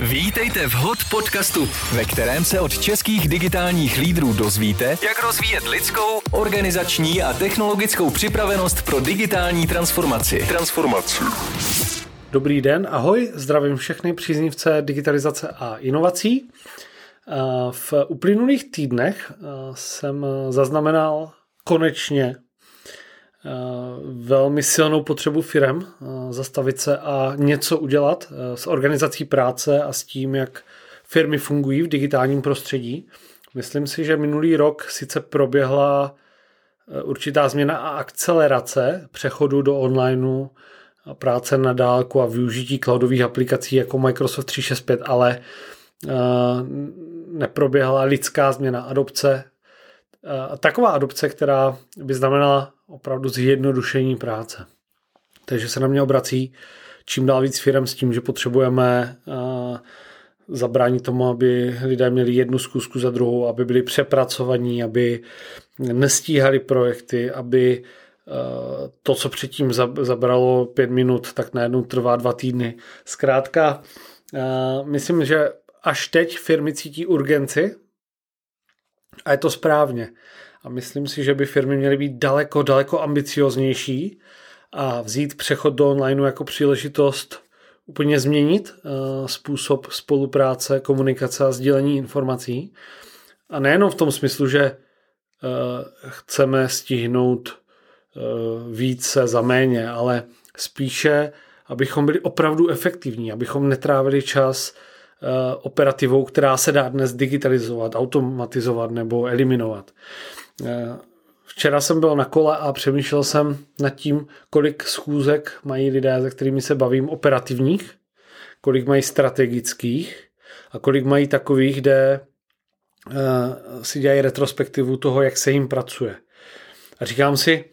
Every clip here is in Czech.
Vítejte v HOT podcastu, ve kterém se od českých digitálních lídrů dozvíte, jak rozvíjet lidskou, organizační a technologickou připravenost pro digitální transformaci. Transformaci. Dobrý den, ahoj, zdravím všechny příznivce digitalizace a inovací. V uplynulých týdnech jsem zaznamenal konečně velmi silnou potřebu firm zastavit se a něco udělat s organizací práce a s tím, jak firmy fungují v digitálním prostředí. Myslím si, že minulý rok sice proběhla určitá změna a akcelerace přechodu do onlineu, práce na dálku a využití cloudových aplikací jako Microsoft 365, ale neproběhla lidská změna adopce. Taková adopce, která by znamenala opravdu zjednodušení práce. Takže se na mě obrací čím dál víc firm s tím, že potřebujeme zabránit tomu, aby lidé měli jednu zkusku za druhou, aby byli přepracovaní, aby nestíhali projekty, aby to, co předtím zabralo pět minut, tak najednou trvá dva týdny. Zkrátka, myslím, že až teď firmy cítí urgenci a je to správně. A myslím si, že by firmy měly být daleko, daleko ambicioznější a vzít přechod do onlineu jako příležitost úplně změnit uh, způsob spolupráce, komunikace a sdílení informací. A nejenom v tom smyslu, že uh, chceme stihnout uh, více za méně, ale spíše, abychom byli opravdu efektivní, abychom netrávili čas operativou, která se dá dnes digitalizovat, automatizovat nebo eliminovat. Eh, včera jsem byl na kole a přemýšlel jsem nad tím, kolik schůzek mají lidé, se kterými se bavím, operativních, kolik mají strategických a kolik mají takových, kde eh, si dělají retrospektivu toho, jak se jim pracuje. A říkám si,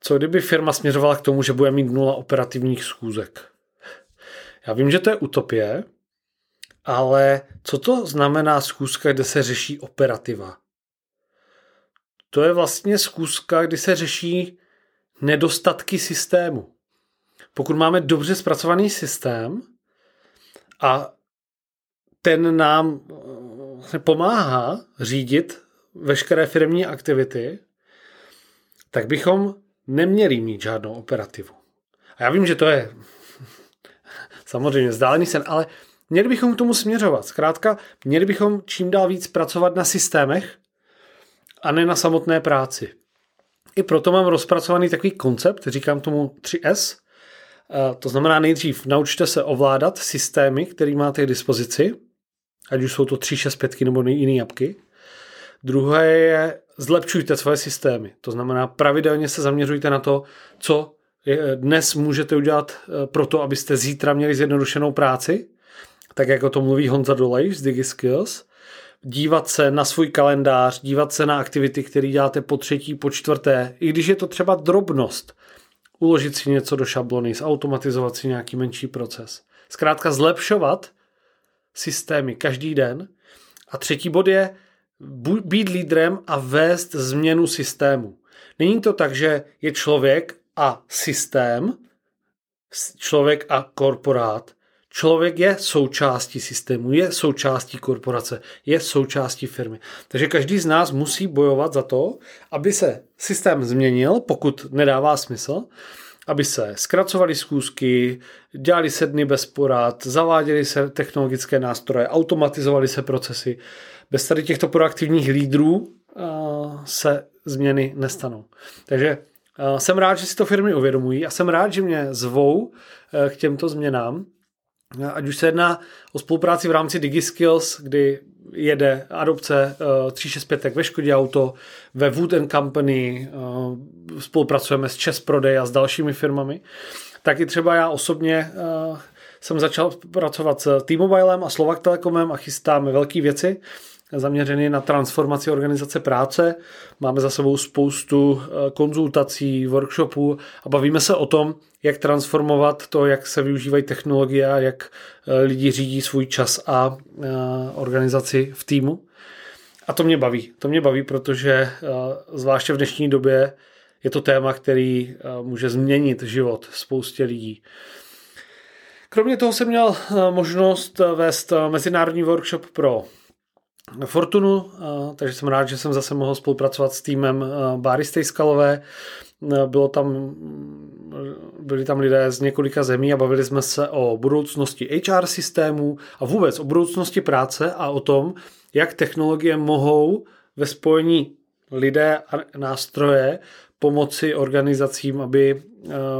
co kdyby firma směřovala k tomu, že bude mít nula operativních schůzek. Já vím, že to je utopie, ale co to znamená schůzka, kde se řeší operativa? To je vlastně zkuska, kdy se řeší nedostatky systému. Pokud máme dobře zpracovaný systém a ten nám eh, pomáhá řídit veškeré firmní aktivity, tak bychom neměli mít žádnou operativu. A já vím, že to je samozřejmě vzdálený sen, ale měli bychom k tomu směřovat. Zkrátka, měli bychom čím dál víc pracovat na systémech, a ne na samotné práci. I proto mám rozpracovaný takový koncept, říkám tomu 3S. To znamená nejdřív naučte se ovládat systémy, které máte k dispozici, ať už jsou to 365 nebo jiné apky. Druhé je zlepšujte svoje systémy. To znamená pravidelně se zaměřujte na to, co dnes můžete udělat e, pro to, abyste zítra měli zjednodušenou práci, tak jako to mluví Honza Dolej z DigiSkills dívat se na svůj kalendář, dívat se na aktivity, které děláte po třetí, po čtvrté, i když je to třeba drobnost, uložit si něco do šablony, zautomatizovat si nějaký menší proces. Zkrátka zlepšovat systémy každý den. A třetí bod je být lídrem a vést změnu systému. Není to tak, že je člověk a systém, člověk a korporát, Člověk je součástí systému, je součástí korporace, je součástí firmy. Takže každý z nás musí bojovat za to, aby se systém změnil, pokud nedává smysl, aby se zkracovaly zkoušky, dělali se dny bez porad, zaváděly se technologické nástroje, automatizovaly se procesy. Bez tady těchto proaktivních lídrů se změny nestanou. Takže jsem rád, že si to firmy uvědomují a jsem rád, že mě zvou k těmto změnám Ať už se jedná o spolupráci v rámci DigiSkills, kdy jede adopce uh, 365 ve Škodě Auto, ve Wood Company, uh, spolupracujeme s Čes Prodej a s dalšími firmami, tak i třeba já osobně uh, jsem začal pracovat s T-Mobilem a Slovak Telekomem a chystáme velké věci zaměřený na transformaci organizace práce. Máme za sebou spoustu eh, konzultací, workshopů a bavíme se o tom, jak transformovat to, jak se využívají technologie a jak eh, lidi řídí svůj čas a eh, organizaci v týmu. A to mě baví. To mě baví, protože zvláště v dnešní době je to téma, který může změnit život spoustě lidí. Kromě toho jsem měl možnost vést mezinárodní workshop pro Fortunu, takže jsem rád, že jsem zase mohl spolupracovat s týmem Báry Stejskalové. Bylo tam, byli tam lidé z několika zemí a bavili jsme se o budoucnosti HR systémů a vůbec o budoucnosti práce a o tom, jak technologie mohou ve spojení lidé a nástroje pomoci organizacím, aby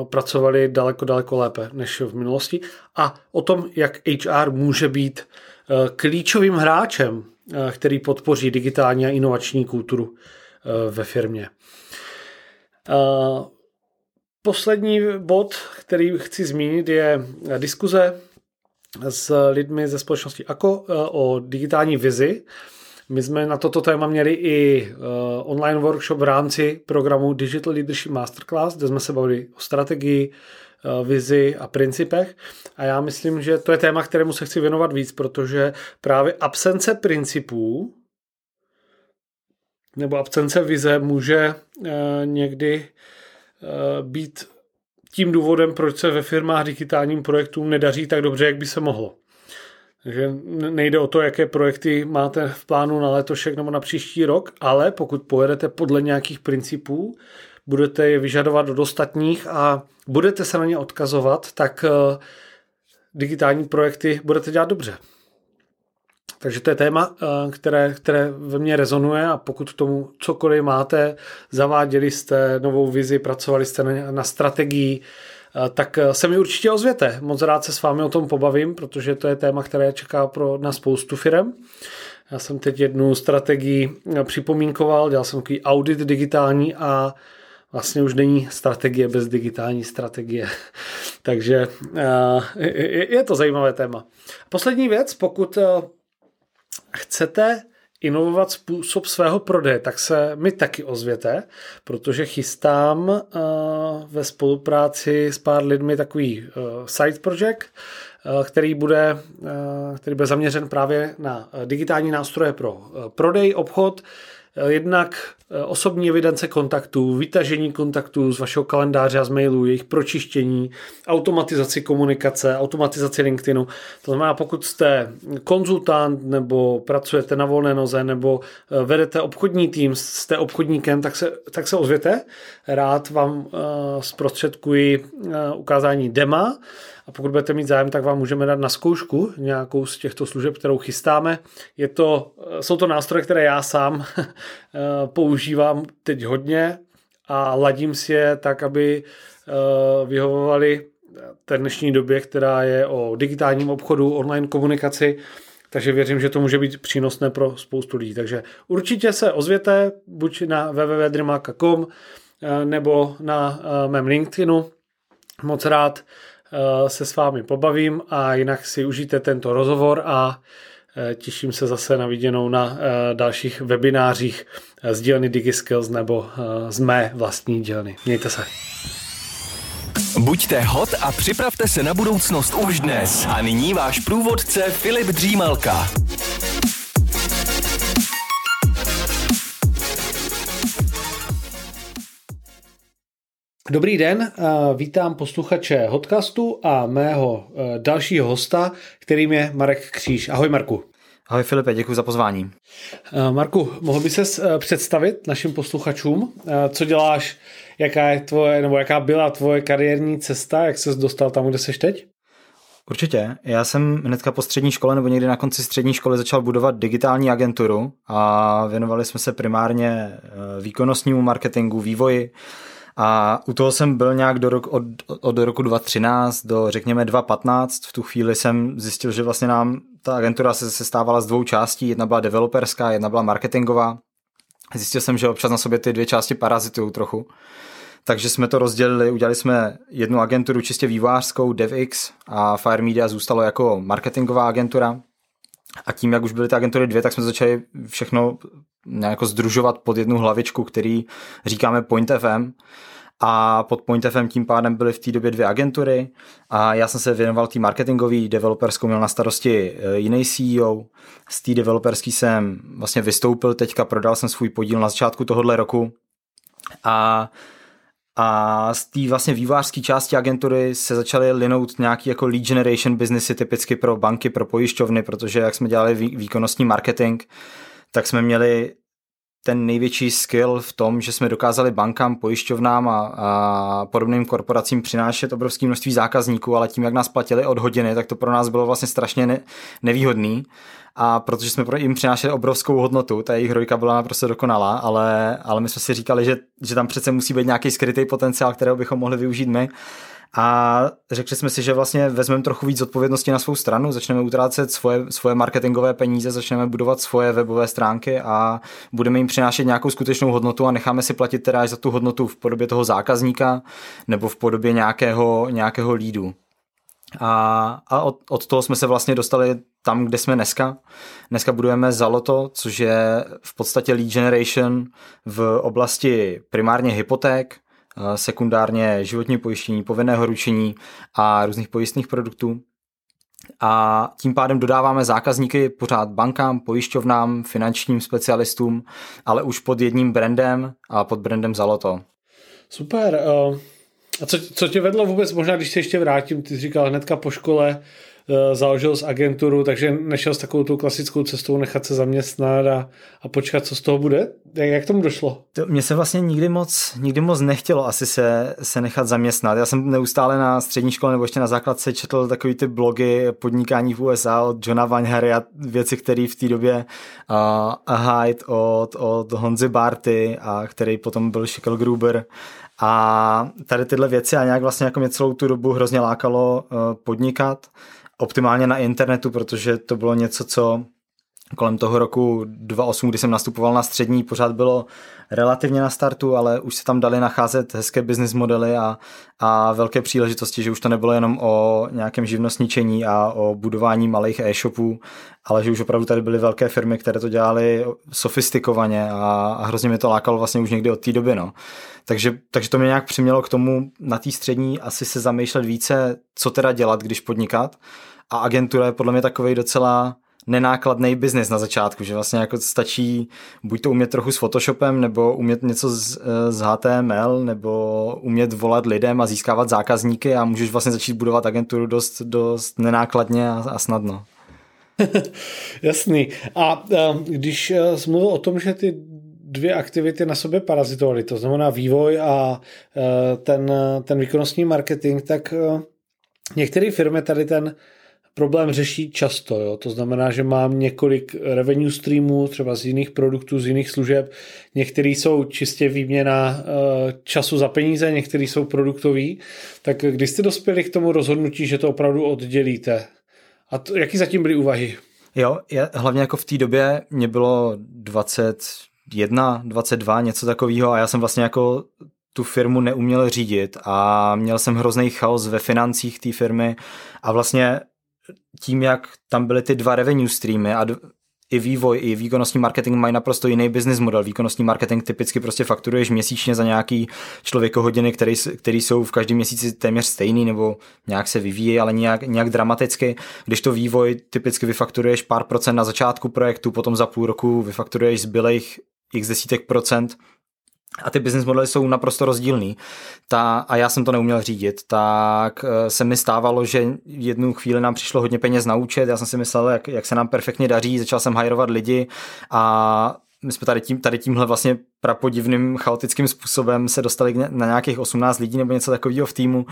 pracovali daleko, daleko lépe než v minulosti a o tom, jak HR může být klíčovým hráčem který podpoří digitální a inovační kulturu eh, ve firmě. Eh, poslední bod, který chci zmínit, je diskuze s lidmi ze společnosti AKO o digitální vizi. My jsme na toto téma měli i online workshop v rámci programu Digital Leadership Masterclass, kde jsme se bavili o strategii, Eh, vizi a principech. A já myslím, že to je téma, kterému se chci věnovat víc, protože právě absence principů nebo absence vize může eh, někdy eh, být tím důvodem, proč se ve firmách digitálním projektům nedaří tak dobře, jak by se mohlo. Takže nejde o to, jaké projekty máte v plánu na letošek nebo na příští rok, ale pokud pojedete podle nějakých principů, budete je vyžadovat od ostatních a budete se na ně odkazovat, tak eh, digitální projekty budete dělat dobře. Takže to je téma, eh, které, které ve mně rezonuje a pokud k tomu cokoliv máte, zaváděli jste novou vizi, pracovali jste na, na strategii, eh, tak se mi určitě ozvěte. Moc rád se s vámi o tom pobavím, protože to je téma, které čeká pro na spoustu firm. Já jsem teď jednu strategii připomínkoval, dělal jsem takový audit digitální a vlastně už není strategie bez digitální strategie. Takže eh, je to zajímavé téma. Poslední věc, pokud eh, chcete inovovat způsob svého prodeje, tak se mi taky ozvěte, protože chystám eh, ve spolupráci s pár lidmi takový side project, který bude, který bude zaměřen právě na digitální nástroje pro prodej, obchod, jednak Eh, osobní evidence kontaktů, vytažení kontaktů z vašeho kalendáře a z mailů, jejich pročištění, automatizaci komunikace, automatizaci LinkedInu. To znamená, pokud jste konzultant nebo pracujete na volné noze nebo eh, vedete obchodní tým, jste obchodníkem, tak se, tak se ozvěte. Rád vám eh, zprostředkuji ukázání dema a pokud budete mít zájem, tak vám můžeme dát na zkoušku nějakou z těchto služeb, kterou chystáme. Je to, jsou to nástroje, které já sám používám teď hodně a ladím si je tak, aby eh, vyhovovali té dnešní době, která je o digitálním obchodu, online komunikaci, takže věřím, že to může být přínosné pro spoustu lidí. Takže určitě se ozvěte buď na www.dreamaka.com eh, nebo na eh, mém LinkedInu. Moc rád se s vámi pobavím a jinak si užijte tento rozhovor a Eh, těším se zase na viděnou na eh, dalších webinářích eh, z dílny DigiSkills nebo z mé vlastní dílny. Mějte se. Buďte hot a připravte se na budoucnost už dnes. A nyní váš průvodce Filip Dřímalka. Dobrý den, vítám posluchače Hodcastu a mého dalšího hosta, kterým je Marek Kříž. Ahoj Marku. Ahoj Filipe, děkuji za pozvání. Marku, mohl by se představit našim posluchačům, co děláš, jaká je tvoje, nebo jaká byla tvoje kariérní cesta, jak ses dostal tam, kde seš teď? Určitě. Já jsem hnedka po střední škole nebo někdy na konci střední školy začal budovat digitální agenturu a věnovali jsme se primárně výkonnostnímu marketingu, vývoji a u toho jsem byl nějak do roku, od, od roku 2013 do řekněme 2015. V tu chvíli jsem zjistil, že vlastně nám ta agentura se sestávala z dvou částí. Jedna byla developerská, jedna byla marketingová. Zjistil jsem, že občas na sobě ty dvě části parazitují trochu. Takže jsme to rozdělili, udělali jsme jednu agenturu čistě vývojářskou, DevX a Fire Media zůstalo jako marketingová agentura. A tím, jak už byly ty agentury dvě, tak jsme začali všechno nějak združovat pod jednu hlavičku, který říkáme Point FM. A pod Point FM tím pádem byly v té době dvě agentury a já jsem se věnoval té marketingový, developerskou měl na starosti e, jiný CEO. Z té developerský jsem vlastně vystoupil teďka, prodal jsem svůj podíl na začátku tohohle roku a A z té vlastně vývářské části agentury se začaly linout nějaký jako lead generation businessy typicky pro banky, pro pojišťovny, protože jak jsme dělali výkonnostní marketing, tak jsme měli ten největší skill v tom, že jsme dokázali bankám, pojišťovnám a, a podobným korporacím přinášet obrovské množství zákazníků, ale tím, jak nás platili od hodiny, tak to pro nás bylo vlastně strašně ne, nevýhodný. A protože jsme pro jim přinášeli obrovskou hodnotu, ta jejich hrojka byla naprosto dokonalá, ale, ale my jsme si říkali, že, že tam přece musí být nějaký skrytý potenciál, kterého bychom mohli využít my. A řekli jsme si, že vlastně vezmeme trochu víc odpovědnosti na svou stranu, začneme utrácet svoje, svoje marketingové peníze, začneme budovat svoje webové stránky a budeme jim přinášet nějakou skutečnou hodnotu a necháme si platit teda až za tu hodnotu v podobě toho zákazníka nebo v podobě nějakého, nějakého lídu. A, a od, od toho jsme se vlastně dostali tam, kde jsme dneska. Dneska budujeme Zaloto, což je v podstatě lead generation v oblasti primárně hypoték, Eh, sekundárně životní pojištění, povinného ručení a různých pojistných produktů. A tím pádem dodáváme zákazníky pořád bankám, pojišťovnám, finančním specialistům, ale už pod jedním brandem a pod brandem Zaloto. Super. Eh, a co, co tě vedlo vůbec, možná když se ještě vrátím, ty jsi říkal hnedka po škole, Eh, založil z agenturu, takže nešel s takovou tou klasickou cestou nechat se zaměstnat a, a počkat, co z toho bude? Jak, jak tomu došlo? To, mně se vlastně nikdy moc, nikdy moc nechtělo asi se, se nechat zaměstnat. Já jsem neustále na střední škole nebo ještě na základce četl takový ty blogy podnikání v USA od Johna Vanhary a věci, které v té době uh, Hyde od, od Honzy Barty a který potom byl Schickel Gruber a tady tyhle věci a nějak vlastně jako mě celou tu dobu hrozně lákalo uh, podnikat optimálně na internetu, protože to bylo něco, co kolem toho roku 2008, kdy jsem nastupoval na střední, pořád bylo relativně na startu, ale už se tam dali nacházet hezké business modely a, a velké příležitosti, že už to nebylo jenom o nějakém živnostničení a o budování malých e-shopů, ale že už opravdu tady byly velké firmy, které to dělaly sofistikovaně a, a hrozně mi to lákalo vlastně už někdy od té doby. No. Takže, takže to mě nějak přimělo k tomu na té střední asi se zamýšlet více, co teda dělat, když podnikat. A agentura je podle mě takový docela nenákladný biznis na začátku, že vlastně jako stačí buď to umět trochu s Photoshopem, nebo umět něco z, z HTML, nebo umět volat lidem a získávat zákazníky a můžeš vlastně začít budovat agenturu dost, dost nenákladně a, a snadno. Jasný. A když eh, jsi mluvil o tom, že ty dvě aktivity na sobě parazitovaly, to znamená vývoj a eh, ten, ten výkonnostní marketing, tak eh, některé firmy tady ten problém řeší často. Jo? To znamená, že mám několik revenue streamů, třeba z jiných produktů, z jiných služeb. Některý jsou čistě výměna eh, času za peníze, některý jsou produktový. Tak když jste dospěli k tomu rozhodnutí, že to opravdu oddělíte? A to, jaký zatím byly úvahy? Jo, je, hlavně jako v té době mě bylo 21, 22, něco takového a já jsem vlastně jako tu firmu neuměl řídit a měl jsem hrozný chaos ve financích té firmy a vlastně tím, jak tam byly ty dva revenue streamy a i vývoj, i výkonnostní marketing mají naprosto jiný business model. Výkonnostní marketing typicky prostě fakturuješ měsíčně za nějaký člověkohodiny, který, který jsou v každém měsíci téměř stejný nebo nějak se vyvíjí, ale nějak, nějak dramaticky. Když to vývoj typicky vyfakturuješ pár procent na začátku projektu, potom za půl roku vyfakturuješ zbylejch x desítek procent a ty business modely jsou naprosto rozdílný. Ta, a já jsem to neuměl řídit, tak eh, se mi stávalo, že jednu chvíli nám přišlo hodně peněz na účet, já jsem si myslel, jak, jak se nám perfektně daří, začal jsem hajrovat lidi a my jsme tady, tím, tady tímhle vlastně prapodivným chaotickým způsobem se dostali na nějakých 18 lidí nebo něco takového v týmu.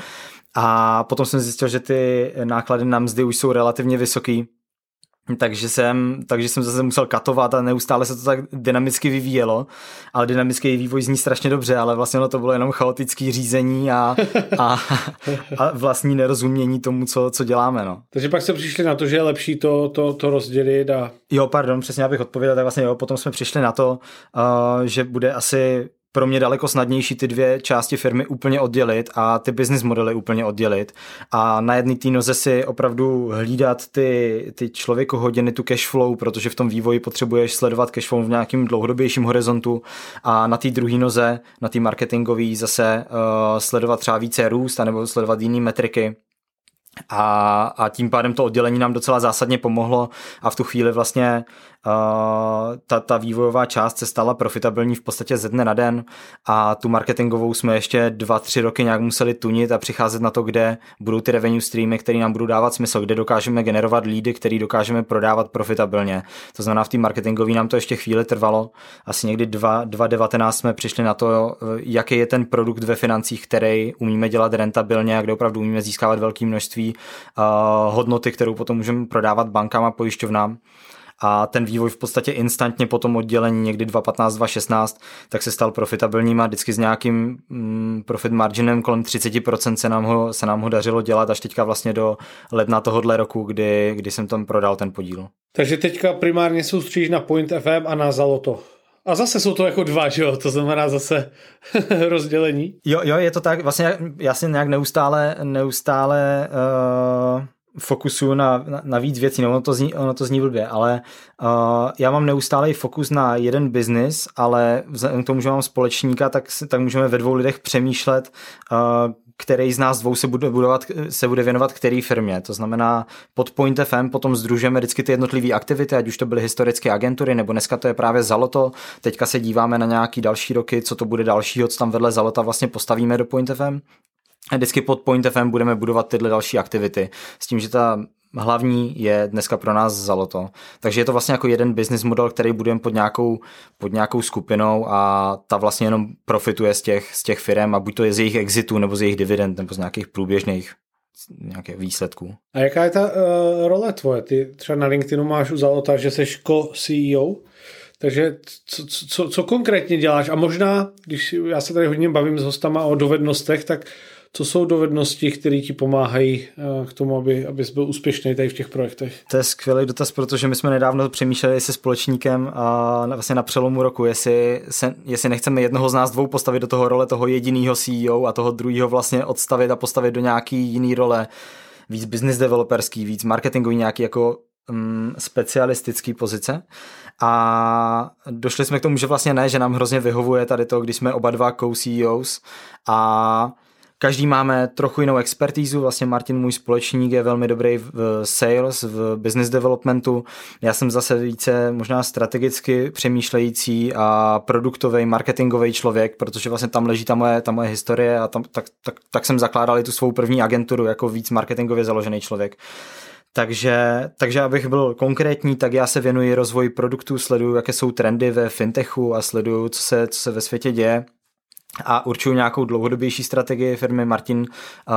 A potom jsem zjistil, že ty náklady na mzdy už jsou relativně vysoký takže jsem, takže jsem zase musel katovat a neustále se to tak dynamicky vyvíjelo, ale dynamický vývoj zní strašně dobře, ale vlastně to bylo jenom chaotický řízení a, a, a vlastní nerozumění tomu, co, co děláme. No. Takže pak se přišli na to, že je lepší to, to, to rozdělit a... Jo, pardon, přesně abych odpověděl, tak vlastně jo, potom jsme přišli na to, uh, že bude asi pro mě daleko snadnější ty dvě části firmy úplně oddělit a ty business modely úplně oddělit. A na jedné té noze si opravdu hlídat ty, ty člověku hodiny, tu cash flow, protože v tom vývoji potřebuješ sledovat cash flow v nějakým dlouhodobějším horizontu. A na té druhé noze, na té marketingové zase uh, sledovat třeba více růst nebo sledovat jiné metriky. A, a tím pádem to oddělení nám docela zásadně pomohlo a v tu chvíli vlastně ta, ta vývojová část se stala profitabilní v podstatě ze dne na den a tu marketingovou jsme ještě dva, tři roky nějak museli tunit a přicházet na to, kde budou ty revenue streamy, které nám budou dávat smysl, kde dokážeme generovat lídy, který dokážeme prodávat profitabilně. To znamená, v té marketingové nám to ještě chvíli trvalo. Asi někdy 2019 jsme přišli na to, jaký je ten produkt ve financích, který umíme dělat rentabilně a kde opravdu umíme získávat velké množství uh, hodnoty, kterou potom můžeme prodávat bankám a pojišťovnám a ten vývoj v podstatě instantně po tom oddělení někdy 2015, 2016, tak se stal profitabilním a vždycky s nějakým mm, profit marginem kolem 30% se nám, ho, se nám ho dařilo dělat až teďka vlastně do ledna tohohle roku, kdy, kdy jsem tam prodal ten podíl. Takže teďka primárně soustředíš na Point FM a na Zaloto. A zase jsou to jako dva, že jo? To znamená zase rozdělení. Jo, jo, je to tak. Vlastně já si nějak neustále, neustále uh, fokusu na, na, na víc věcí, no ono to zní, ono to zní blbě, ale uh, já mám neustálý fokus na jeden biznis, ale vzhledem k tomu, že mám společníka, tak, tak můžeme ve dvou lidech přemýšlet, uh, který z nás dvou se bude, budovat, se bude věnovat který firmě. To znamená, pod Point FM potom združujeme vždycky ty jednotlivé aktivity, ať už to byly historické agentury, nebo dneska to je právě Zaloto. Teďka se díváme na nějaký další roky, co to bude dalšího, co tam vedle Zalota vlastně postavíme do Point FM. Vždycky pod Point FM budeme budovat tyhle další aktivity. S tím, že ta hlavní je dneska pro nás Zaloto. Takže je to vlastně jako jeden business model, který budeme pod nějakou, pod nějakou skupinou a ta vlastně jenom profituje z těch, z těch firm a buď to je z jejich exitu, nebo z jejich dividend, nebo z nějakých průběžných nějakých výsledků. A jaká je ta uh, role tvoje? Ty třeba na LinkedInu máš u Zalota, že jsi co-CEO, takže co, co, co konkrétně děláš? A možná, když já se tady hodně bavím s hostama o dovednostech, tak co jsou dovednosti, které ti pomáhají eh, k tomu, aby, abys byl úspěšný tady v těch projektech? To je skvělý dotaz, protože my jsme nedávno přemýšleli se společníkem a vlastně na přelomu roku, jestli, se, jestli nechceme jednoho z nás dvou postavit do toho role toho jediného CEO a toho druhého vlastně odstavit a postavit do nějaký jiný role, víc business developerský, víc marketingový, nějaký jako um, specialistický pozice. A došli jsme k tomu, že vlastně ne, že nám hrozně vyhovuje tady to, když jsme oba dva co-CEOs a Každý máme trochu jinou expertízu, vlastně Martin, můj společník, je velmi dobrý v sales, v business developmentu. Já jsem zase více možná strategicky přemýšlející a produktový, marketingový člověk, protože vlastně tam leží ta moje, ta moje historie a tam, tak, tak, tak jsem zakládal i tu svou první agenturu jako víc marketingově založený člověk. Takže, takže abych byl konkrétní, tak já se věnuji rozvoji produktů, sleduju, jaké jsou trendy ve fintechu a sleduju, co se, co se ve světě děje a určuju nějakou dlouhodobější strategii firmy. Martin uh,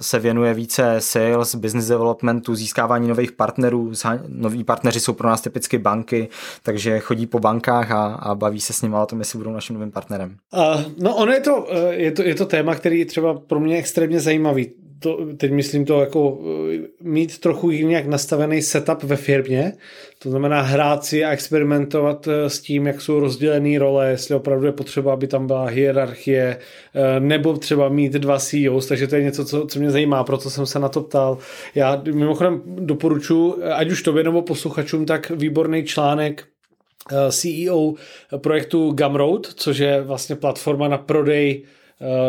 se věnuje více sales, business developmentu, získávání nových partnerů. Noví partneři jsou pro nás typicky banky, takže chodí po bankách a, a baví se s nimi o tom, jestli budou naším novým partnerem. Uh, no ono je to, eh, je to, je to téma, který třeba pro mě extrémně zajímavý to, teď myslím to jako eh, mít trochu jinak nastavený setup ve firmě, to znamená hrát si a experimentovat eh, s tím, jak jsou rozdělené role, jestli opravdu je potřeba, aby tam byla hierarchie, eh, nebo třeba mít dva CEOs, takže to je něco, co, co mě zajímá, proto jsem se na to ptal. Já mimochodem doporučuji, ať už tobě nebo posluchačům, tak výborný článek CEO projektu Gumroad, což je vlastně platforma na prodej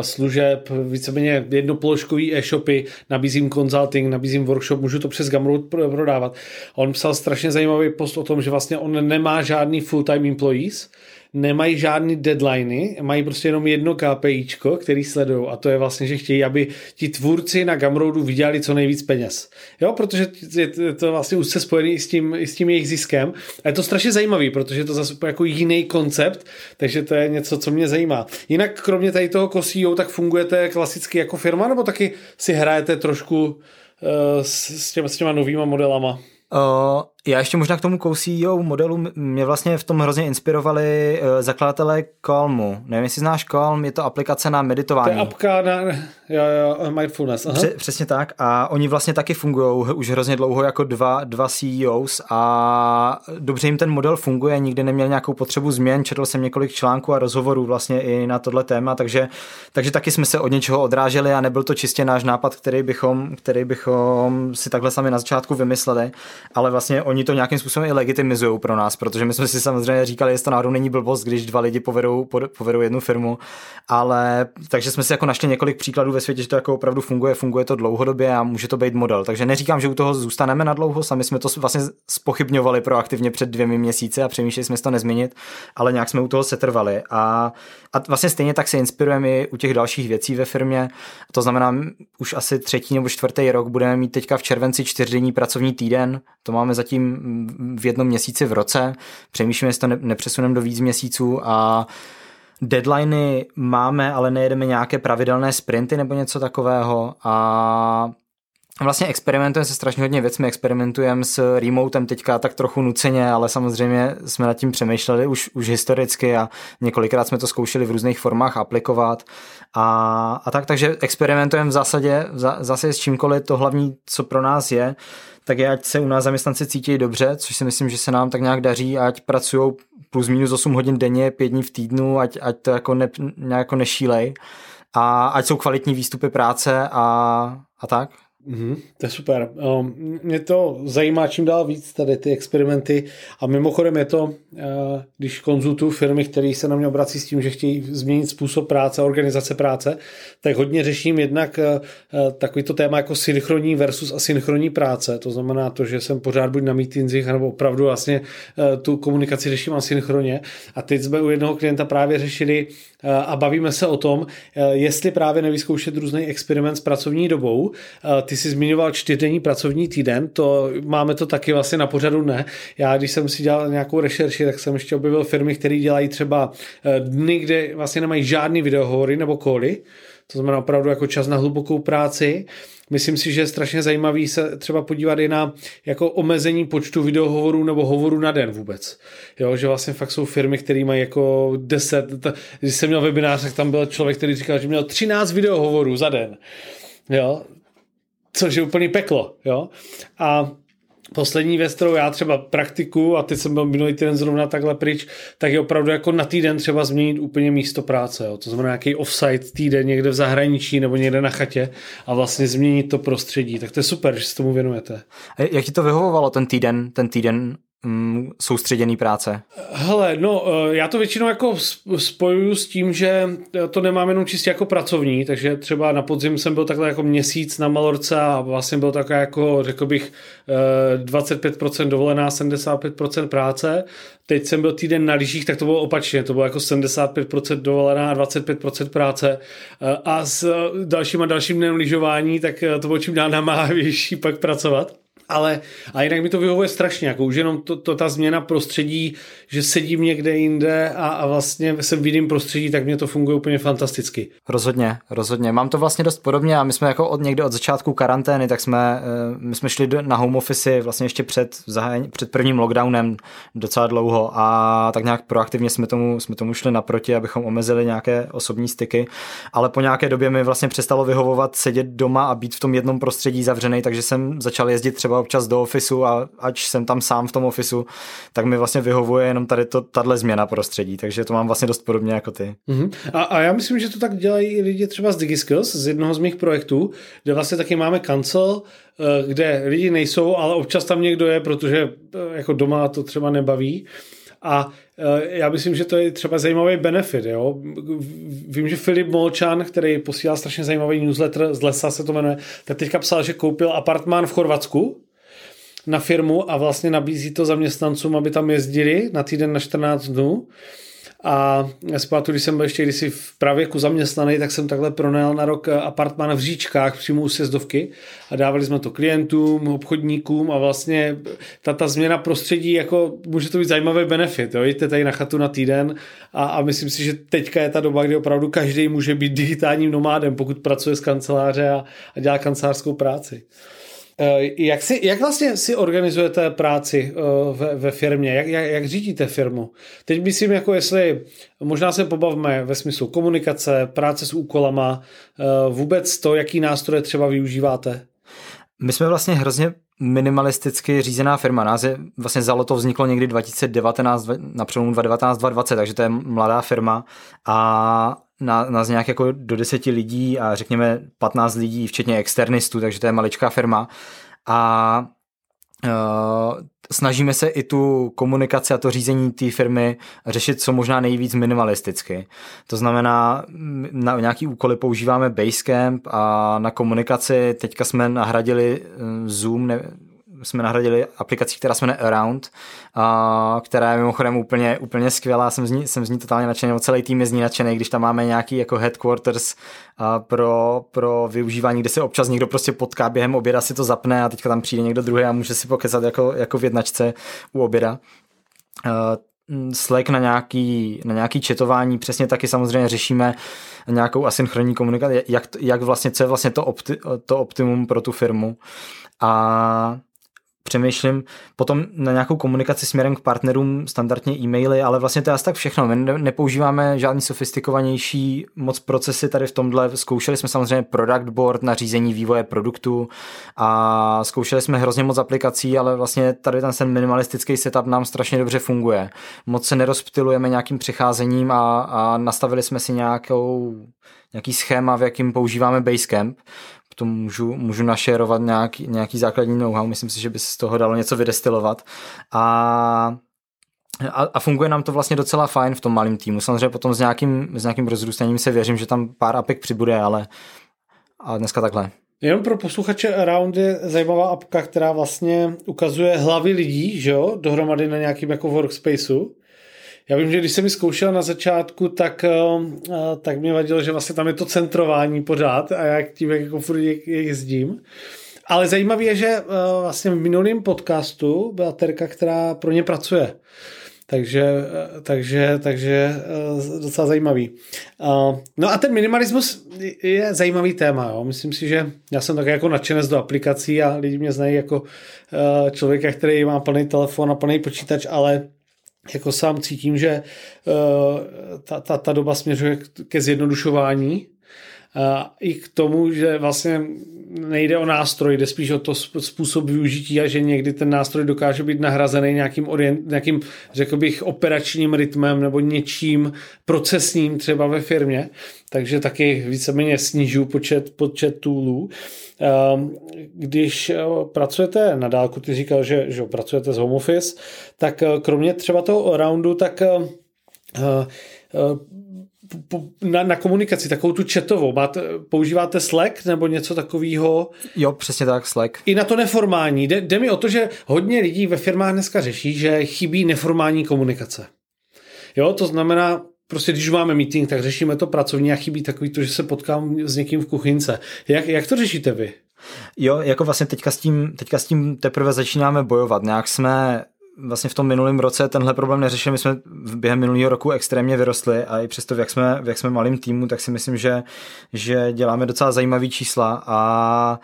služeb, víceméně jednopoložkový e-shopy, nabízím consulting, nabízím workshop, můžu to přes Gumroad prodávat. On psal strašně zajímavý post o tom, že vlastně on nemá žádný full-time employees, nemají žádný deadliny, mají prostě jenom jedno KPIčko, který sledují a to je vlastně, že chtějí, aby ti tvůrci na Gumroadu vydělali co nejvíc peněz. Jo, protože je to vlastně se spojený s tím, s tím jejich ziskem a je to strašně zajímavý, protože je to zase jako jiný koncept, takže to je něco, co mě zajímá. Jinak kromě tady toho kosího, tak fungujete klasicky jako firma, nebo taky si hrajete trošku uh, s, těma, s těma novýma modelama? Uh, já ještě možná k tomu co modelu, mě vlastně v tom hrozně inspirovali uh, zakladatelé Calmu. Nevím, jestli znáš Calm, je to aplikace na meditování. To je apka na jo, jo, mindfulness. Aha. Pře- přesně tak a oni vlastně taky fungují už hrozně dlouho jako dva, dva CEOs a dobře jim ten model funguje, nikdy neměl nějakou potřebu změn, četl jsem několik článků a rozhovorů vlastně i na tohle téma, takže, takže taky jsme se od něčeho odráželi a nebyl to čistě náš nápad, který bychom, který bychom si takhle sami na začátku vymysleli, ale vlastně oni to nějakým způsobem i legitimizují pro nás, protože my jsme si samozřejmě říkali, jestli to náhodou není blbost, když dva lidi povedou, povedou jednu firmu, ale takže jsme si jako našli několik příkladů ve světě, že to jako opravdu funguje, funguje to dlouhodobě a může to být model. Takže neříkám, že u toho zůstaneme na dlouho, sami jsme to vlastně spochybňovali proaktivně před dvěmi měsíci a přemýšleli jsme to nezměnit, ale nějak jsme u toho setrvali a, a vlastně stejně tak se inspirujeme i u těch dalších věcí ve firmě. To znamená, už asi třetí nebo čtvrtý rok budeme mít teďka v červenci čtyřdenní pracovní týden, to máme zatím v jednom měsíci v roce, přemýšlíme, jestli to nepřesuneme do víc měsíců. A deadliny máme, ale nejedeme nějaké pravidelné sprinty nebo něco takového. A Vlastně experimentujeme se strašně hodně věcmi, experimentujeme s remotem teďka tak trochu nuceně, ale samozřejmě jsme nad tím přemýšleli už, už historicky a několikrát jsme to zkoušeli v různých formách aplikovat. A, a tak, takže experimentujeme v zásadě zase s čímkoliv, to hlavní, co pro nás je, tak je, ať se u nás zaměstnanci cítí dobře, což si myslím, že se nám tak nějak daří, ať pracují plus minus 8 hodin denně, 5 dní v týdnu, ať, ať to jako, ne, nějak jako nešílej a ať jsou kvalitní výstupy práce a, a tak. Mm-hmm, to je super. Um, mě to zajímá čím dál víc tady ty experimenty a mimochodem je to, uh, když konzultuju firmy, které se na mě obrací s tím, že chtějí změnit způsob práce, organizace práce, tak hodně řeším jednak uh, takový to téma jako synchronní versus asynchronní práce. To znamená to, že jsem pořád buď na meetingsích, nebo opravdu vlastně uh, tu komunikaci řeším asynchronně. A teď jsme u jednoho klienta právě řešili uh, a bavíme se o tom, uh, jestli právě nevyzkoušet různý experiment s pracovní dobou. Uh, ty jsi zmiňoval čtyřdenní pracovní týden, to máme to taky vlastně na pořadu ne. Já, když jsem si dělal nějakou rešerši, tak jsem ještě objevil firmy, které dělají třeba eh, dny, kde vlastně nemají žádný videohovory nebo koly, to znamená opravdu jako čas na hlubokou práci. Myslím si, že je strašně zajímavý se třeba podívat i na jako omezení počtu videohovorů nebo hovorů na den vůbec. Jo, že vlastně fakt jsou firmy, které mají jako 10, když jsem měl webinář, tak tam byl člověk, který říkal, že měl 13 videohovorů za den. Jo, což je úplný peklo, jo. A poslední věc, kterou já třeba praktiku, a teď jsem byl minulý týden zrovna takhle pryč, tak je opravdu jako na týden třeba změnit úplně místo práce. Jo. To znamená nějaký offsite týden někde v zahraničí nebo někde na chatě a vlastně změnit to prostředí. Tak to je super, že se tomu věnujete. Jak ti to vyhovovalo ten týden, ten týden mm, soustředěný práce? Hele, no eh, já to většinou jako spojuju s tím, že to nemám jenom čistě jako pracovní, takže třeba na podzim jsem byl takhle jako měsíc na Malorce a vlastně byl taková jako, řekl bych, 25% eh, dovolená, 75% práce. Teď jsem byl týden na lyžích, tak to bylo opačně, to bylo jako 75% dovolená a 25% práce. Eh, a s dalším a dalším dnem lyžování, tak to bylo čím dál namáhavější pak pracovat ale a jinak mi to vyhovuje strašně, jako už jenom to, to, ta změna prostředí, že sedím někde jinde a, a vlastně jsem v jiném prostředí, tak mě to funguje úplně fantasticky. Rozhodně, rozhodně. Mám to vlastně dost podobně a my jsme jako od někde od začátku karantény, tak jsme, eh, my jsme šli na home office vlastně ještě před, před prvním lockdownem docela dlouho a tak nějak proaktivně jsme tomu, jsme tomu šli naproti, abychom omezili nějaké osobní styky, ale po nějaké době mi vlastně přestalo vyhovovat sedět doma a být v tom jednom prostředí zavřený, takže jsem začal jezdit třeba občas do ofisu a ač jsem tam sám v tom ofisu, tak mi vlastně vyhovuje jenom tady to, tahle změna prostředí, takže to mám vlastně dost podobně jako ty. Uh-huh. A, a já myslím, že to tak dělají i lidi třeba z DigiSkills, z jednoho z mých projektů, kde vlastně taky máme kancel, eh, kde lidi nejsou, ale občas tam někdo je, protože eh, jako doma to třeba nebaví. A eh, já myslím, že to je třeba zajímavý benefit. Jo? Vím, že Filip Molčan, který posílá strašně zajímavý newsletter z lesa, se to jmenuje, tak teďka psal, že koupil apartmán v Chorvatsku na firmu a vlastně nabízí to zaměstnancům, aby tam jezdili na týden na 14 dnů. A já si pamatuju, když jsem byl ještě kdysi v pravěku zaměstnaný, tak jsem takhle pronajal na rok apartmán v Říčkách přímo u sjezdovky a dávali jsme to klientům, obchodníkům a vlastně ta, ta změna prostředí, jako může to být zajímavý benefit. Jo? Jděte tady na chatu na týden a, a myslím si, že teďka je ta doba, kdy opravdu každý může být digitálním nomádem, pokud pracuje z kanceláře a, a dělá kancelářskou práci. Eh, jak, si, jak vlastně si organizujete práci eh, ve, ve firmě? Jak, jak, jak řídíte firmu? Teď myslím, jako jestli možná se pobavme ve smyslu komunikace, práce s úkolama, eh, vůbec to, jaký nástroje třeba využíváte? My jsme vlastně hrozně minimalisticky řízená firma. Nás je, vlastně Zalo to vzniklo někdy 2019, na přelomu 2019-2020, takže to je mladá firma a na, nás nějak jako do deseti lidí a řekněme 15 lidí, včetně externistů, takže to je maličká firma. A uh, snažíme se i tu komunikaci a to řízení té firmy řešit co možná nejvíc minimalisticky. To znamená, na nějaký úkoly používáme Basecamp a na komunikaci teďka jsme nahradili eh, Zoom, ne, jsme nahradili aplikací, která se jmenuje Around, a, která je mimochodem úplně, úplně skvělá, jsem z ní, jsem z ní totálně nadšený, celý tým je z ní nadšený, když tam máme nějaký jako headquarters a pro, pro využívání, kde se občas někdo prostě potká během oběda, si to zapne a teďka tam přijde někdo druhý a může si pokecat jako, jako v jednačce u oběda. Slack na nějaký, na nějaký četování, přesně taky samozřejmě řešíme nějakou asynchronní komunikaci, jak, jak vlastně, co je vlastně to, opti, to optimum pro tu firmu. A přemýšlím potom na nějakou komunikaci směrem k partnerům, standardně e-maily, ale vlastně to je asi tak všechno. My nepoužíváme žádný sofistikovanější moc procesy tady v tomhle. Zkoušeli jsme samozřejmě product board na řízení vývoje produktu a zkoušeli jsme hrozně moc aplikací, ale vlastně tady ten, ten minimalistický setup nám strašně dobře funguje. Moc se nerozptilujeme nějakým přecházením a, a nastavili jsme si nějakou nějaký schéma, v jakým používáme Basecamp to můžu, můžu našerovat nějaký, nějaký základní know-how, myslím si, že by se z toho dalo něco vydestilovat a a, a funguje nám to vlastně docela fajn v tom malém týmu. Samozřejmě potom s nějakým, s nějakým rozrůstaním se věřím, že tam pár apek přibude, ale a dneska takhle. Jenom pro posluchače Around je zajímavá apka, která vlastně ukazuje hlavy lidí, že jo, dohromady na nějakým jako workspaceu. Já vím, že když jsem mi zkoušel na začátku, tak, eh, eh, tak mě vadilo, že vlastně tam je to centrování pořád a jak tím jako furt jezdím. Ale zajímavé je, že eh, vlastně v minulém podcastu byla Terka, která pro ně pracuje. Takže, takže, takže docela zajímavý. No a ten minimalismus je zajímavý téma. Jo. Myslím si, že já jsem tak jako nadšenec do aplikací a lidi mě znají jako člověka, který má plný telefon a plný počítač, ale jako sám cítím, že uh, ta, ta, ta doba směřuje ke zjednodušování i k tomu, že vlastně nejde o nástroj, jde spíš o to způsob využití a že někdy ten nástroj dokáže být nahrazený nějakým, orient, nějakým řekl bych, operačním rytmem nebo něčím procesním třeba ve firmě. Takže taky víceméně snižuju počet, počet toolů. Ehm, když eh, pracujete na dálku, ty říkal, že, že pracujete z home office, tak eh, kromě třeba toho roundu, tak eh, na, na komunikaci, takovou tu chatovou, máte, používáte Slack nebo něco takového? Jo, přesně tak, Slack. I na to neformální. Jde, jde mi o to, že hodně lidí ve firmách dneska řeší, že chybí neformální komunikace. Jo, to znamená, prostě když máme meeting, tak řešíme to pracovně a chybí takový to, že se potkám s někým v kuchynce. Jak, jak to řešíte vy? Jo, jako vlastně teďka s, tím, teďka s tím teprve začínáme bojovat. Nějak jsme vlastně v tom minulém roce tenhle problém neřešili. My jsme během minulého roku extrémně vyrostli a i přesto, jak jsme, jak jsme malým týmu, tak si myslím, že, že děláme docela zajímavý čísla a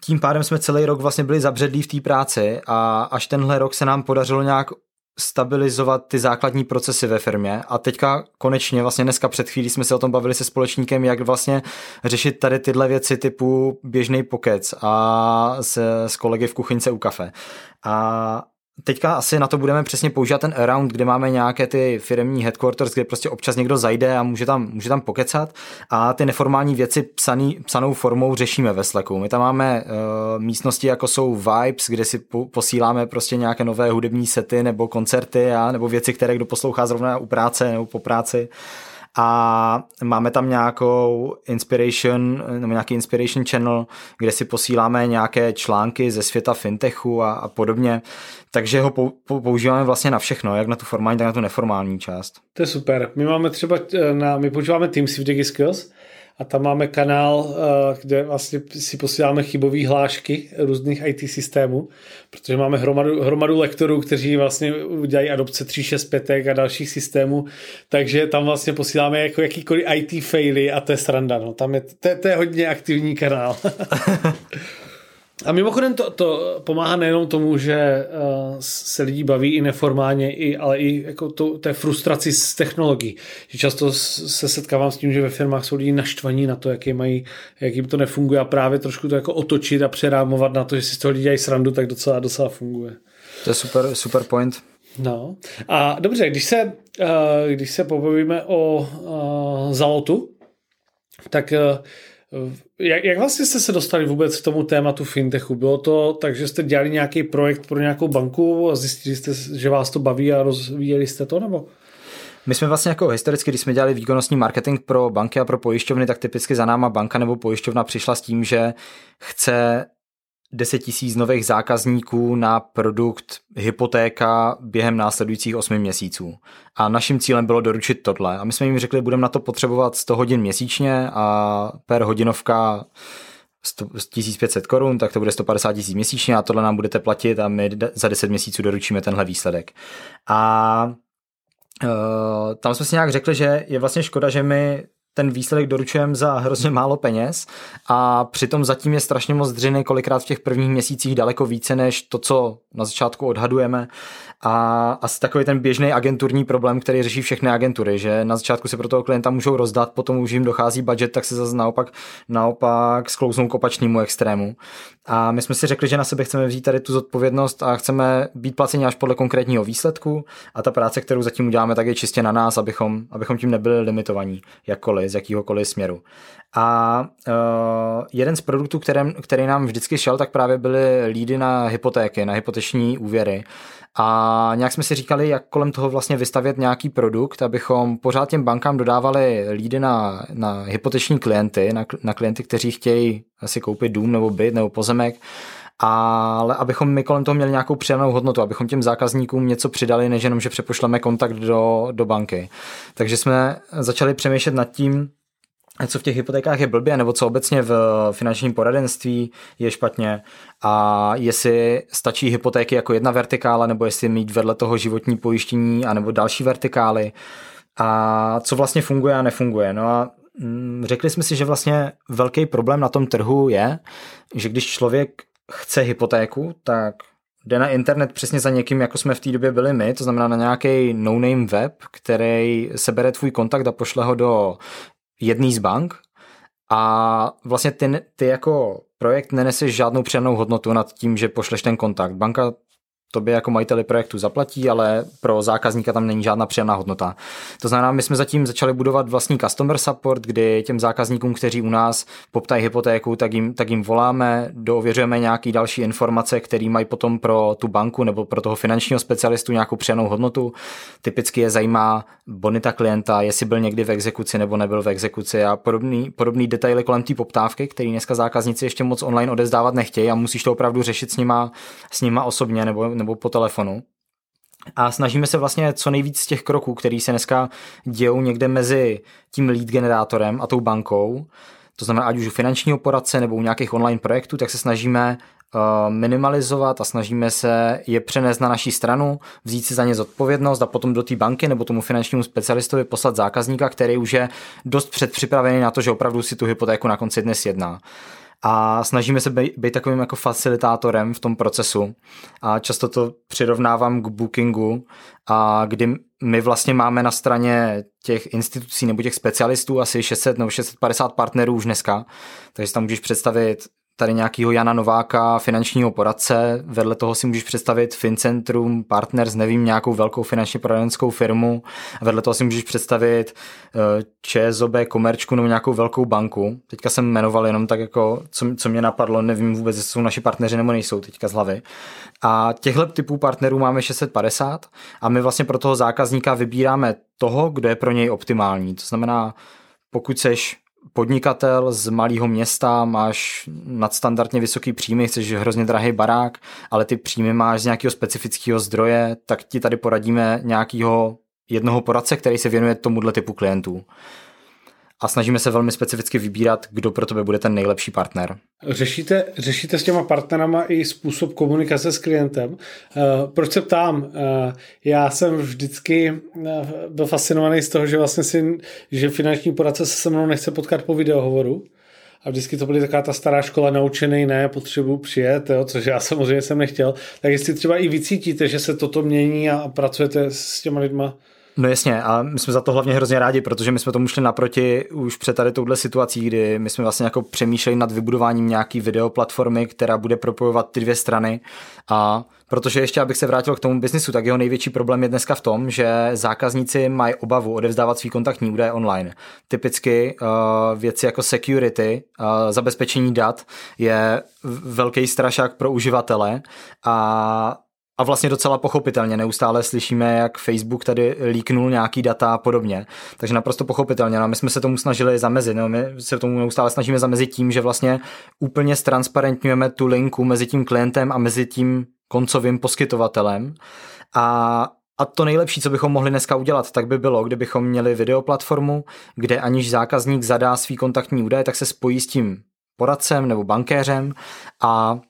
tím pádem jsme celý rok vlastně byli zabředlí v té práci a až tenhle rok se nám podařilo nějak stabilizovat ty základní procesy ve firmě a teďka konečně, vlastně dneska před chvílí jsme se o tom bavili se společníkem, jak vlastně řešit tady tyhle věci typu běžný pokec a s, s kolegy v kuchyňce u kafe. A teďka asi na to budeme přesně používat ten around, kde máme nějaké ty firmní headquarters, kde prostě občas někdo zajde a může tam, může tam pokecat a ty neformální věci psaný, psanou formou řešíme ve Slacku. My tam máme uh, místnosti, jako jsou Vibes, kde si po, posíláme prostě nějaké nové hudební sety nebo koncerty a, nebo věci, které kdo poslouchá zrovna u práce nebo po práci a máme tam nějakou inspiration, nebo nějaký inspiration channel, kde si posíláme nějaké články ze světa fintechu a, a podobně, takže ho používáme vlastně na všechno, jak na tu formální, tak na tu neformální část. To je super. My máme třeba, eh, na, my používáme Teams v DigiSkills, a tam máme kanál, eh, kde vlastně si posíláme chybové hlášky různých IT systémů, protože máme hromadu, hromadu lektorů, kteří vlastně udělají adopce 365 a dalších systémů, takže tam vlastně posíláme jako jakýkoliv IT faily a to je sranda. No. Tam je, to, to je hodně aktivní kanál. A mimochodem to, to pomáhá nejenom tomu, že uh, se lidi baví i neformálně, i, ale i jako to, té frustraci z technologií. Že často se setkávám s tím, že ve firmách jsou lidi naštvaní na to, jak, je mají, jak jim to nefunguje a právě trošku to jako otočit a přerámovat na to, že si z toho lidi dělají srandu, tak docela, docela funguje. To je super, super point. No. A dobře, když se, uh, když se pobavíme o uh, zalotu, tak uh, jak, jak vlastně jste se dostali vůbec k tomu tématu fintechu? Bylo to tak, že jste dělali nějaký projekt pro nějakou banku a zjistili jste, že vás to baví a rozvíjeli jste to, nebo? My jsme vlastně jako historicky, když jsme dělali výkonnostní marketing pro banky a pro pojišťovny, tak typicky za náma banka nebo pojišťovna přišla s tím, že chce 10 tisíc nových zákazníků na produkt hypotéka během následujících 8 měsíců. A naším cílem bylo doručit tohle. A my jsme jim řekli, budeme na to potřebovat 100 hodin měsíčně a per hodinovka 1500 korun, tak to bude 150 tisíc měsíčně a tohle nám budete platit a my za 10 měsíců doručíme tenhle výsledek. A Uh, tam jsme si nějak řekli, že je vlastně škoda, že my ten výsledek doručujeme za hrozně málo peněz a přitom zatím je strašně moc dřiny, kolikrát v těch prvních měsících daleko více než to, co na začátku odhadujeme. A asi takový ten běžný agenturní problém, který řeší všechny agentury, že na začátku si pro toho klienta můžou rozdat, potom už jim dochází budget, tak se zase naopak, naopak sklouznou k opačnému extrému. A my jsme si řekli, že na sebe chceme vzít tady tu zodpovědnost a chceme být placeni až podle konkrétního výsledku. A ta práce, kterou zatím uděláme, tak je čistě na nás, abychom, abychom tím nebyli limitovaní jakkoliv, z jakýhokoliv směru. A uh, jeden z produktů, který, který nám vždycky šel, tak právě byly lídy na hypotéky, na hypoteční úvěry. A nějak jsme si říkali, jak kolem toho vlastně vystavět nějaký produkt, abychom pořád těm bankám dodávali lídy na, na hypoteční klienty, na, na klienty, kteří chtějí si koupit dům nebo byt nebo pozemek, ale abychom my kolem toho měli nějakou přidanou hodnotu, abychom těm zákazníkům něco přidali, než jenom, že přepošleme kontakt do, do banky. Takže jsme začali přemýšlet nad tím, co v těch hypotékách je blbě, nebo co obecně v finančním poradenství je špatně a jestli stačí hypotéky jako jedna vertikála, nebo jestli mít vedle toho životní pojištění, anebo další vertikály a co vlastně funguje a nefunguje. No a mm, řekli jsme si, že vlastně velký problém na tom trhu je, že když člověk chce hypotéku, tak jde na internet přesně za někým, jako jsme v té době byli my, to znamená na nějaký no-name web, který sebere tvůj kontakt a pošle ho do jedný z bank a vlastně ty, ty jako projekt neneseš žádnou přidanou hodnotu nad tím, že pošleš ten kontakt. Banka tobě jako majiteli projektu zaplatí, ale pro zákazníka tam není žádná přidaná hodnota. To znamená, my jsme zatím začali budovat vlastní customer support, kdy těm zákazníkům, kteří u nás poptají hypotéku, tak jim, tak jim voláme, doověřujeme nějaké další informace, které mají potom pro tu banku nebo pro toho finančního specialistu nějakou přidanou hodnotu. Typicky je zajímá bonita klienta, jestli byl někdy v exekuci nebo nebyl v exekuci a podobný, podobný detaily kolem té poptávky, který dneska zákazníci ještě moc online odezdávat nechtějí a musíš to opravdu řešit s nima, s nima osobně nebo nebo po telefonu. A snažíme se vlastně co nejvíc z těch kroků, který se dneska dějou někde mezi tím lead generátorem a tou bankou, to znamená ať už u finančního poradce nebo u nějakých online projektů, tak se snažíme uh, minimalizovat a snažíme se je přenést na naší stranu, vzít si za ně zodpovědnost a potom do té banky nebo tomu finančnímu specialistovi poslat zákazníka, který už je dost předpřipravený na to, že opravdu si tu hypotéku na konci dnes jedná a snažíme se být, být takovým jako facilitátorem v tom procesu. A často to přirovnávám k bookingu. A kdy my vlastně máme na straně těch institucí nebo těch specialistů asi 600 nebo 650 partnerů už dneska, takže tam můžeš představit tady nějakého Jana Nováka, finančního poradce, vedle toho si můžeš představit FinCentrum, Partners, nevím, nějakou velkou finančně poradenskou firmu, a vedle toho si můžeš představit eh, ČSOB, Komerčku nebo nějakou velkou banku. Teďka jsem jmenoval jenom tak jako, co, co mě napadlo, nevím vůbec, jestli jsou naši partneři nebo nejsou teďka z hlavy. A těchto typů partnerů máme 650 a my vlastně pro toho zákazníka vybíráme toho, kdo je pro něj optimální. To znamená, pokud seš podnikatel z malého města, máš nadstandardně vysoký příjmy, chceš hrozně drahý barák, ale ty příjmy máš z nějakého specifického zdroje, tak ti tady poradíme nějakého jednoho poradce, který se věnuje tomuhle typu klientů a snažíme se velmi specificky vybírat, kdo pro tebe bude ten nejlepší partner. Řešíte, řešíte s těma partnerama i způsob komunikace s klientem? Uh, proč se ptám? Uh, já jsem vždycky uh, byl fascinovaný z toho, že vlastně si, že finanční poradce se se mnou nechce potkat po videohovoru. A vždycky to byly taková ta stará škola naučený, ne, potřebuji přijet, jo, což já samozřejmě jsem nechtěl. Tak jestli třeba i vycítíte, že se toto mění a pracujete s těma lidma No jasně, a my jsme za to hlavně hrozně rádi, protože my jsme tomu šli naproti už před tady touhle situací, kdy my jsme vlastně jako přemýšleli nad vybudováním nějaký videoplatformy, která bude propojovat ty dvě strany. A protože ještě, abych se vrátil k tomu biznisu, tak jeho největší problém je dneska v tom, že zákazníci mají obavu odevzdávat svý kontaktní údaje online. Typicky uh, věci jako security, uh, zabezpečení dat je velký strašák pro uživatele a a vlastně docela pochopitelně, neustále slyšíme, jak Facebook tady líknul nějaký data a podobně. Takže naprosto pochopitelně. No, my jsme se tomu snažili zamezit. No, my se tomu neustále snažíme zamezit tím, že vlastně úplně ztransparentňujeme tu linku mezi tím klientem a mezi tím koncovým poskytovatelem. A a to nejlepší, co bychom mohli dneska udělat, tak by bylo, kdybychom měli videoplatformu, kde aniž zákazník zadá svý kontaktní údaje, tak se spojí s tím poradcem nebo bankéřem a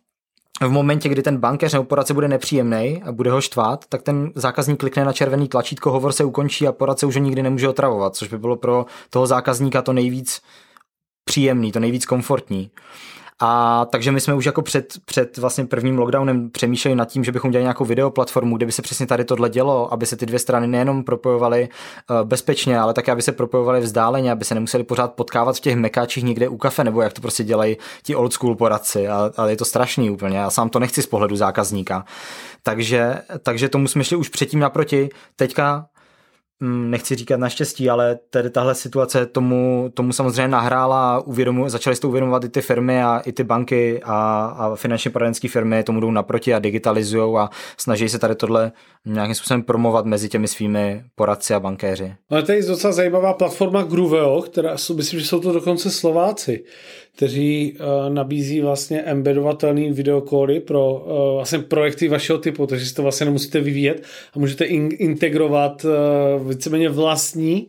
v momentě, kdy ten bankéř nebo poradce bude nepříjemný a bude ho štvát, tak ten zákazník klikne na červený tlačítko, hovor se ukončí a poradce už ho nikdy nemůže otravovat, což by bylo pro toho zákazníka to nejvíc příjemný, to nejvíc komfortní. A takže my jsme už jako před, před vlastně prvním lockdownem přemýšleli nad tím, že bychom dělali nějakou videoplatformu, kde by se přesně tady tohle dělo, aby se ty dvě strany nejenom propojovaly uh, bezpečně, ale také, aby se propojovaly vzdáleně, aby se nemuseli pořád potkávat v těch mekáčích někde u kafe, nebo jak to prostě dělají ti old school poradci. A, a je to strašný úplně. Já sám to nechci z pohledu zákazníka. Takže, takže tomu jsme šli už předtím naproti. Teďka nechci říkat naštěstí, ale tady tahle situace tomu, tomu samozřejmě nahrála, uvědomu, začaly s to uvědomovat i ty firmy a i ty banky a, a finančně poradenské firmy tomu jdou naproti a digitalizují a snaží se tady tohle nějakým způsobem promovat mezi těmi svými poradci a bankéři. Ale tady je docela zajímavá platforma Gruveo, která myslím, že jsou to dokonce Slováci, kteří uh, nabízí vlastně embedovatelný videokoly pro uh, vlastně projekty vašeho typu, takže si to vlastně nemusíte vyvíjet a můžete in- integrovat uh, víceméně vlastní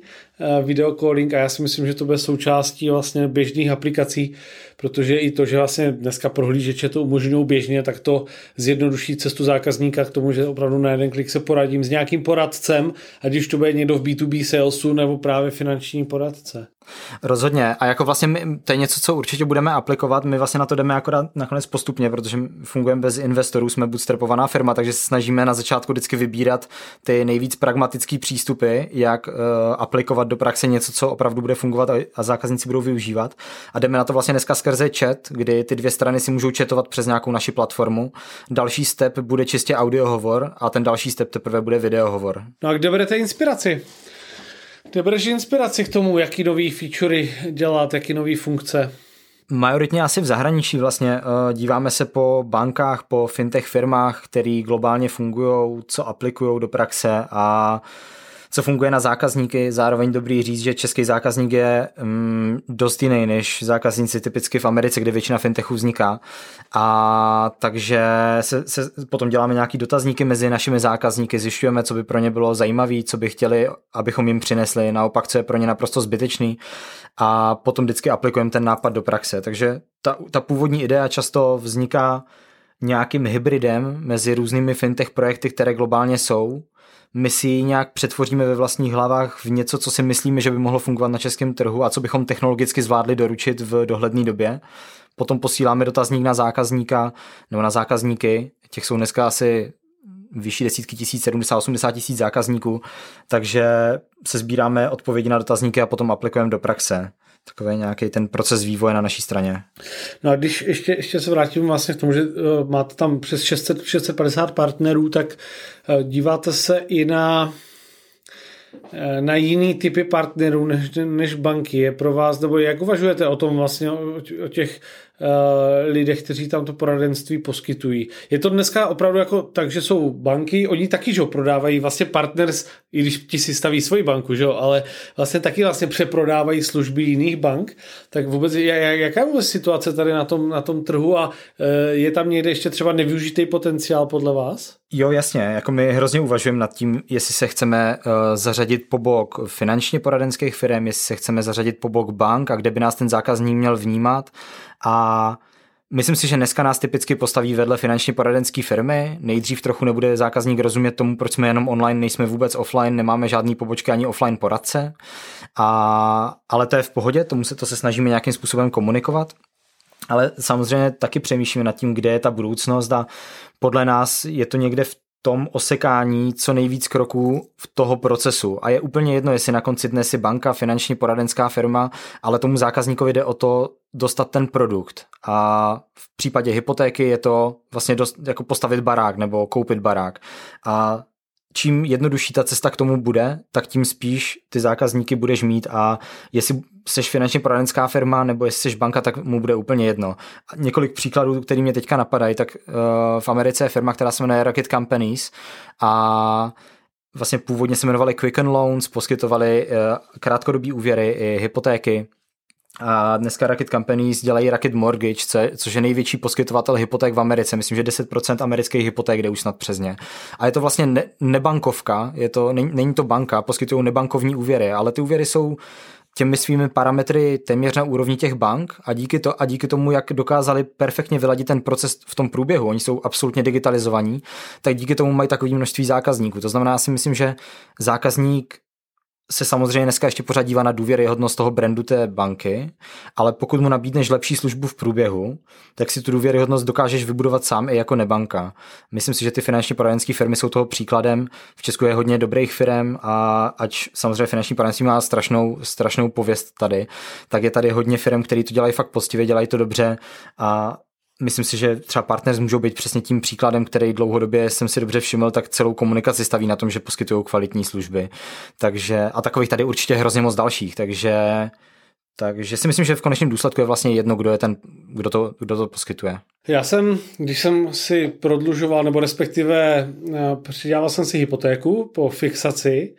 videocalling a já si myslím, že to bude součástí vlastně běžných aplikací, protože i to, že vlastně dneska prohlížeče to umožňují běžně, tak to zjednoduší cestu zákazníka k tomu, že opravdu na jeden klik se poradím s nějakým poradcem, ať už to bude někdo v B2B salesu nebo právě finanční poradce. Rozhodně. A jako vlastně my, to je něco, co určitě budeme aplikovat. My vlastně na to jdeme akorát nakonec postupně, protože fungujeme bez investorů, jsme bootstrapovaná firma, takže se snažíme na začátku vždycky vybírat ty nejvíc pragmatické přístupy, jak uh, aplikovat do praxe něco, co opravdu bude fungovat a, zákazníci budou využívat. A jdeme na to vlastně dneska skrze chat, kdy ty dvě strany si můžou chatovat přes nějakou naši platformu. Další step bude čistě audiohovor a ten další step teprve bude videohovor. No a kde berete inspiraci? Kde bereš inspiraci k tomu, jaký nový featurey dělat, jaký nový funkce? Majoritně asi v zahraničí vlastně eh, díváme se po bankách, po fintech firmách, které globálně fungují, co aplikují do praxe a co funguje na zákazníky. Zároveň dobrý říct, že český zákazník je mm, dost jiný než zákazníci typicky v Americe, kde většina fintechů vzniká. A takže se, se potom děláme nějaký dotazníky mezi našimi zákazníky, zjišťujeme, co by pro ně bylo zajímavé, co by chtěli, abychom jim přinesli, naopak, co je pro ně naprosto zbytečný. A potom vždycky aplikujeme ten nápad do praxe. Takže ta, ta původní idea často vzniká nějakým hybridem mezi různými fintech projekty, které globálně jsou my si ji nějak přetvoříme ve vlastních hlavách v něco, co si myslíme, že by mohlo fungovat na českém trhu a co bychom technologicky zvládli doručit v dohledné době. Potom posíláme dotazník na zákazníka nebo na zákazníky, těch jsou dneska asi vyšší desítky tisíc, 70, 80 tisíc zákazníků, takže se sbíráme odpovědi na dotazníky a potom aplikujeme do praxe takový nějaký ten proces vývoje na naší straně. No a když ještě, ještě se vrátím vlastně k tomu, že uh, máte tam přes 600, 650 partnerů, tak uh, díváte se i na Eh, na jiný typy partnerů než, než banky je pro vás, nebo jak uvažujete o tom vlastně, o, těch lidech, kteří tam to poradenství poskytují. Je to dneska opravdu jako tak, že jsou banky, oni taky, že prodávají vlastně partners, i když ti si staví svoji banku, že ale vlastně taky vlastně přeprodávají služby jiných bank, tak vůbec jaká je vůbec situace tady na tom, na tom trhu a uh, je tam někde ještě třeba nevyužitý potenciál podle vás? Jo, jasně, jako my hrozně uvažujeme nad tím, jestli se chceme uh, zařadit po bok finančně poradenských firm, jestli se chceme zařadit po bok bank a kde by nás ten zákazník měl vnímat a Myslím si, že dneska nás typicky postaví vedle finančně poradenské firmy. Nejdřív trochu nebude zákazník rozumět tomu, proč jsme jenom online, nejsme vůbec offline, nemáme žádný pobočky ani offline poradce. A, ale to je v pohodě, tomu se to se snažíme nějakým způsobem komunikovat. Ale samozřejmě taky přemýšlíme nad tím, kde je ta budoucnost a podle nás je to někde v tom osekání co nejvíc kroků v toho procesu. A je úplně jedno, jestli na konci dne si banka, finanční poradenská firma, ale tomu zákazníkovi jde o to dostat ten produkt. A v případě hypotéky je to vlastně dost, jako postavit barák nebo koupit barák. A čím jednodušší ta cesta k tomu bude, tak tím spíš ty zákazníky budeš mít a jestli jsi finančně poradenská firma nebo jestli jsi banka, tak mu bude úplně jedno. A několik příkladů, který mě teďka napadají, tak uh, v Americe je firma, která se jmenuje Rocket Companies a vlastně původně se jmenovali Quicken Loans, poskytovali uh, krátkodobý úvěry i hypotéky a dneska Rocket Companies dělají Rocket Mortgage, což je největší poskytovatel hypoték v Americe. Myslím, že 10% amerických hypoték jde už snad přes ně. A je to vlastně ne, nebankovka, je to, není, není to banka, poskytují nebankovní úvěry, ale ty úvěry jsou těmi svými parametry téměř na úrovni těch bank a díky, to, a díky tomu, jak dokázali perfektně vyladit ten proces v tom průběhu, oni jsou absolutně digitalizovaní, tak díky tomu mají takové množství zákazníků. To znamená, já si myslím, že zákazník se samozřejmě dneska ještě pořád dívá na důvěryhodnost toho brandu té banky, ale pokud mu nabídneš lepší službu v průběhu, tak si tu důvěryhodnost dokážeš vybudovat sám i jako nebanka. Myslím si, že ty finanční poradenské firmy jsou toho příkladem. V Česku je hodně dobrých firm a ať samozřejmě finanční poradenství má strašnou, strašnou pověst tady, tak je tady hodně firm, které to dělají fakt poctivě, dělají to dobře a myslím si, že třeba partners můžou být přesně tím příkladem, který dlouhodobě jsem si dobře všiml, tak celou komunikaci staví na tom, že poskytují kvalitní služby. Takže, a takových tady určitě hrozně moc dalších, takže takže si myslím, že v konečném důsledku je vlastně jedno, kdo je ten, kdo to, kdo to poskytuje. Já jsem, když jsem si prodlužoval, nebo respektive eh, přidělal jsem si hypotéku po fixaci,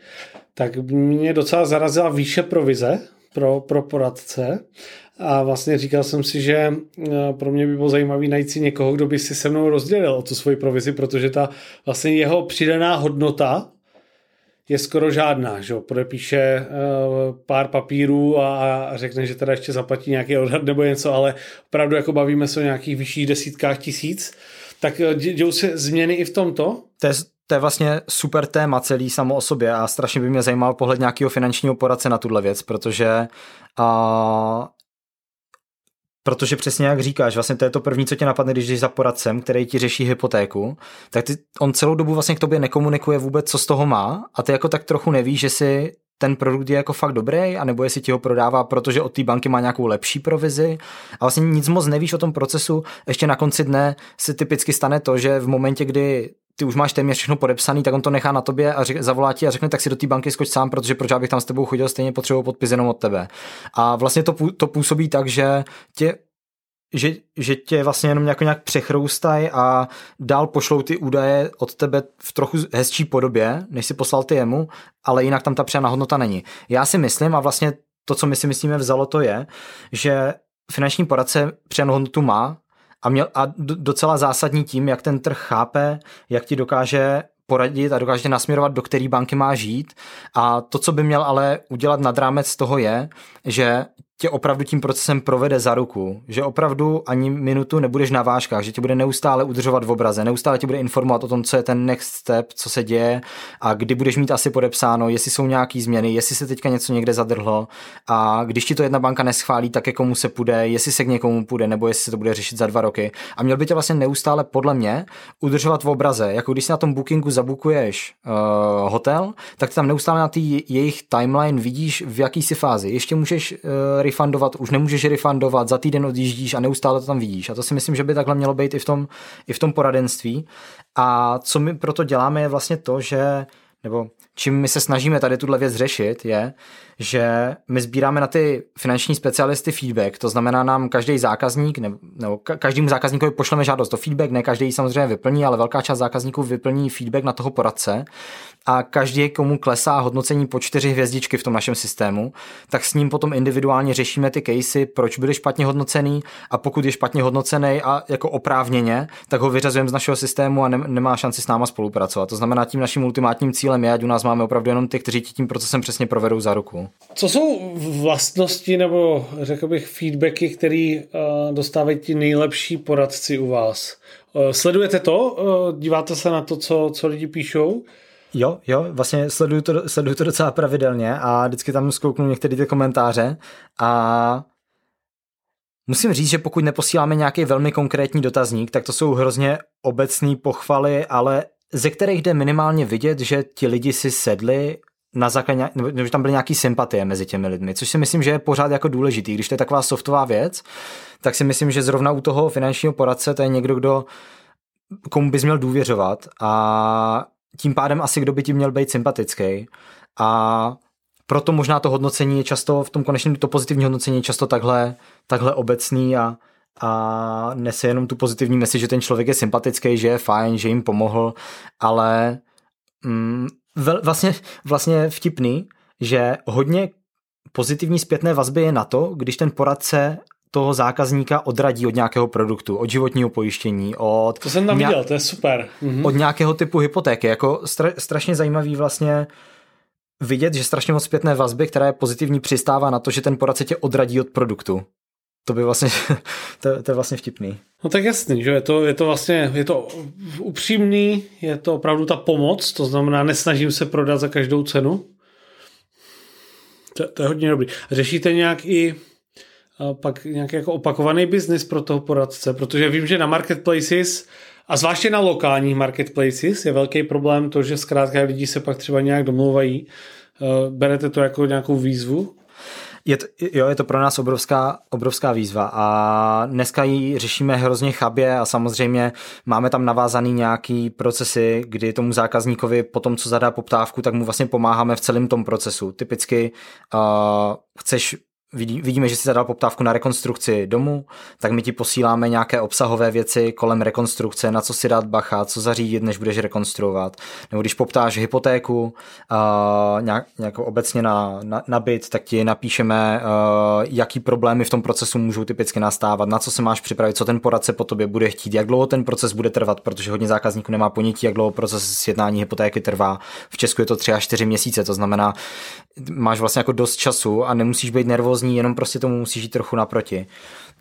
tak mě docela zarazila výše provize pro, pro poradce a vlastně říkal jsem si, že eh, pro mě by bylo zajímavé najít si někoho, kdo by si se mnou rozdělil o tu svoji provizi, protože ta vlastně jeho přidaná hodnota je skoro žádná, že Podepíše uh, pár papírů a, a řekne, že teda ještě zaplatí nějaký odhad nebo něco, ale opravdu jako bavíme se o nějakých vyšších desítkách tisíc. Tak eh, dějou se změny i v tomto? To je, to je vlastně super téma celý samo o sobě a strašně by mě zajímal pohled nějakého finančního poradce na tuhle věc, protože uh, Protože přesně jak říkáš, vlastně to je to první, co tě napadne, když jdeš za poradcem, který ti řeší hypotéku, tak ty, on celou dobu vlastně k tobě nekomunikuje vůbec, co z toho má a ty jako tak trochu nevíš, že si ten produkt je jako fakt dobrý, anebo jestli ti ho prodává, protože od té banky má nějakou lepší provizi. A vlastně nic moc nevíš o tom procesu. Ještě na konci dne se typicky stane to, že v momentě, kdy ty už máš téměř všechno podepsaný, tak on to nechá na tobě a řek, zavolá ti a řekne, tak si do té banky skoč sám, protože proč bych tam s tebou chodil, stejně potřebuji podpis jenom od tebe. A vlastně to, to působí tak, že tě že, že tě vlastně jenom nějak, nějak přechroustají a dál pošlou ty údaje od tebe v trochu hezčí podobě, než si poslal ty jemu, ale jinak tam ta přidaná hodnota není. Já si myslím a vlastně to, co my si myslíme vzalo, to je, že finanční poradce přidanou hodnotu má a, měl, a docela zásadní tím, jak ten trh chápe, jak ti dokáže poradit a dokáže nasměrovat, do které banky má žít. A to, co by měl ale udělat nad rámec toho je, že tě opravdu tím procesem provede za ruku, že opravdu ani minutu nebudeš na vážkách, že tě bude neustále udržovat v obraze, neustále tě bude informovat o tom, co je ten next step, co se děje a kdy budeš mít asi podepsáno, jestli jsou nějaké změny, jestli se teďka něco někde zadrhlo a když ti to jedna banka neschválí, tak komu se půjde, jestli se k někomu půjde, nebo jestli se to bude řešit za dva roky. A měl by tě vlastně neustále podle mě udržovat v obraze, jako když si na tom bookingu zabukuješ uh, hotel, tak tam neustále na té jejich timeline vidíš, v jaký si fázi. Ještě můžeš uh, refundovat, už nemůžeš refundovat, za týden odjíždíš a neustále to tam vidíš. A to si myslím, že by takhle mělo být i v tom, i v tom poradenství. A co my proto děláme je vlastně to, že nebo čím my se snažíme tady tuhle věc řešit, je, že my sbíráme na ty finanční specialisty feedback, to znamená nám každý zákazník, nebo, nebo každému zákazníkovi pošleme žádost o feedback, ne každý samozřejmě vyplní, ale velká část zákazníků vyplní feedback na toho poradce a každý, komu klesá hodnocení po čtyři hvězdičky v tom našem systému, tak s ním potom individuálně řešíme ty casey, proč byly špatně hodnocený a pokud je špatně hodnocený a jako oprávněně, tak ho vyřazujeme z našeho systému a ne, nemá šanci s náma spolupracovat. To znamená, tím naším ultimátním cílem je, ať u nás máme opravdu jenom ty, kteří tím procesem přesně provedou za ruku. Co jsou vlastnosti nebo řekl bych feedbacky, které uh, dostávají ti nejlepší poradci u vás? Uh, sledujete to? Uh, díváte se na to, co, co lidi píšou? Jo, jo, vlastně sleduju to, sleduju to docela pravidelně a vždycky tam zkouknu některé ty komentáře a musím říct, že pokud neposíláme nějaký velmi konkrétní dotazník, tak to jsou hrozně obecné pochvaly, ale ze kterých jde minimálně vidět, že ti lidi si sedli na základě, nebo že tam byly nějaký sympatie mezi těmi lidmi, což si myslím, že je pořád jako důležitý. Když to je taková softová věc, tak si myslím, že zrovna u toho finančního poradce to je někdo, kdo komu bys měl důvěřovat a tím pádem asi kdo by ti měl být sympatický. A proto možná to hodnocení je často, v tom konečném to pozitivní hodnocení je často takhle, takhle obecný a, a nese jenom tu pozitivní mesi, že ten člověk je sympatický, že je fajn, že jim pomohl, ale mm, vlastně, vlastně vtipný, že hodně pozitivní zpětné vazby je na to, když ten poradce toho zákazníka odradí od nějakého produktu, od životního pojištění, od... To jsem tam nějak, viděl, to je super. Mhm. Od nějakého typu hypotéky. Jako stra, strašně zajímavý vlastně vidět, že strašně moc zpětné vazby, která je pozitivní, přistává na to, že ten poradce tě odradí od produktu. To by vlastně, to, to je vlastně vtipný. No tak jasný, že je to, je to vlastně, je to upřímný, je to opravdu ta pomoc, to znamená nesnažím se prodat za každou cenu. To, to je hodně dobrý. Řešíte nějak i pak nějaký jako opakovaný biznis pro toho poradce, protože vím, že na marketplaces a zvláště na lokálních marketplaces je velký problém to, že zkrátka lidi se pak třeba nějak domlouvají. Berete to jako nějakou výzvu? Je to, jo, je to pro nás obrovská, obrovská výzva a dneska ji řešíme hrozně chabě a samozřejmě máme tam navázaný nějaký procesy, kdy tomu zákazníkovi po tom, co zadá poptávku, tak mu vlastně pomáháme v celém tom procesu. Typicky uh, chceš vidíme, že si zadal poptávku na rekonstrukci domu, tak my ti posíláme nějaké obsahové věci kolem rekonstrukce, na co si dát bacha, co zařídit, než budeš rekonstruovat. Nebo když poptáš hypotéku uh, nějak, nějak obecně na, na, na byt, tak ti napíšeme, uh, jaký problémy v tom procesu můžou typicky nastávat, na co se máš připravit, co ten poradce po tobě bude chtít, jak dlouho ten proces bude trvat, protože hodně zákazníků nemá ponětí, jak dlouho proces sjednání hypotéky trvá. V Česku je to 3 až 4 měsíce, to znamená, máš vlastně jako dost času a nemusíš být nervózní, jenom prostě tomu musíš jít trochu naproti.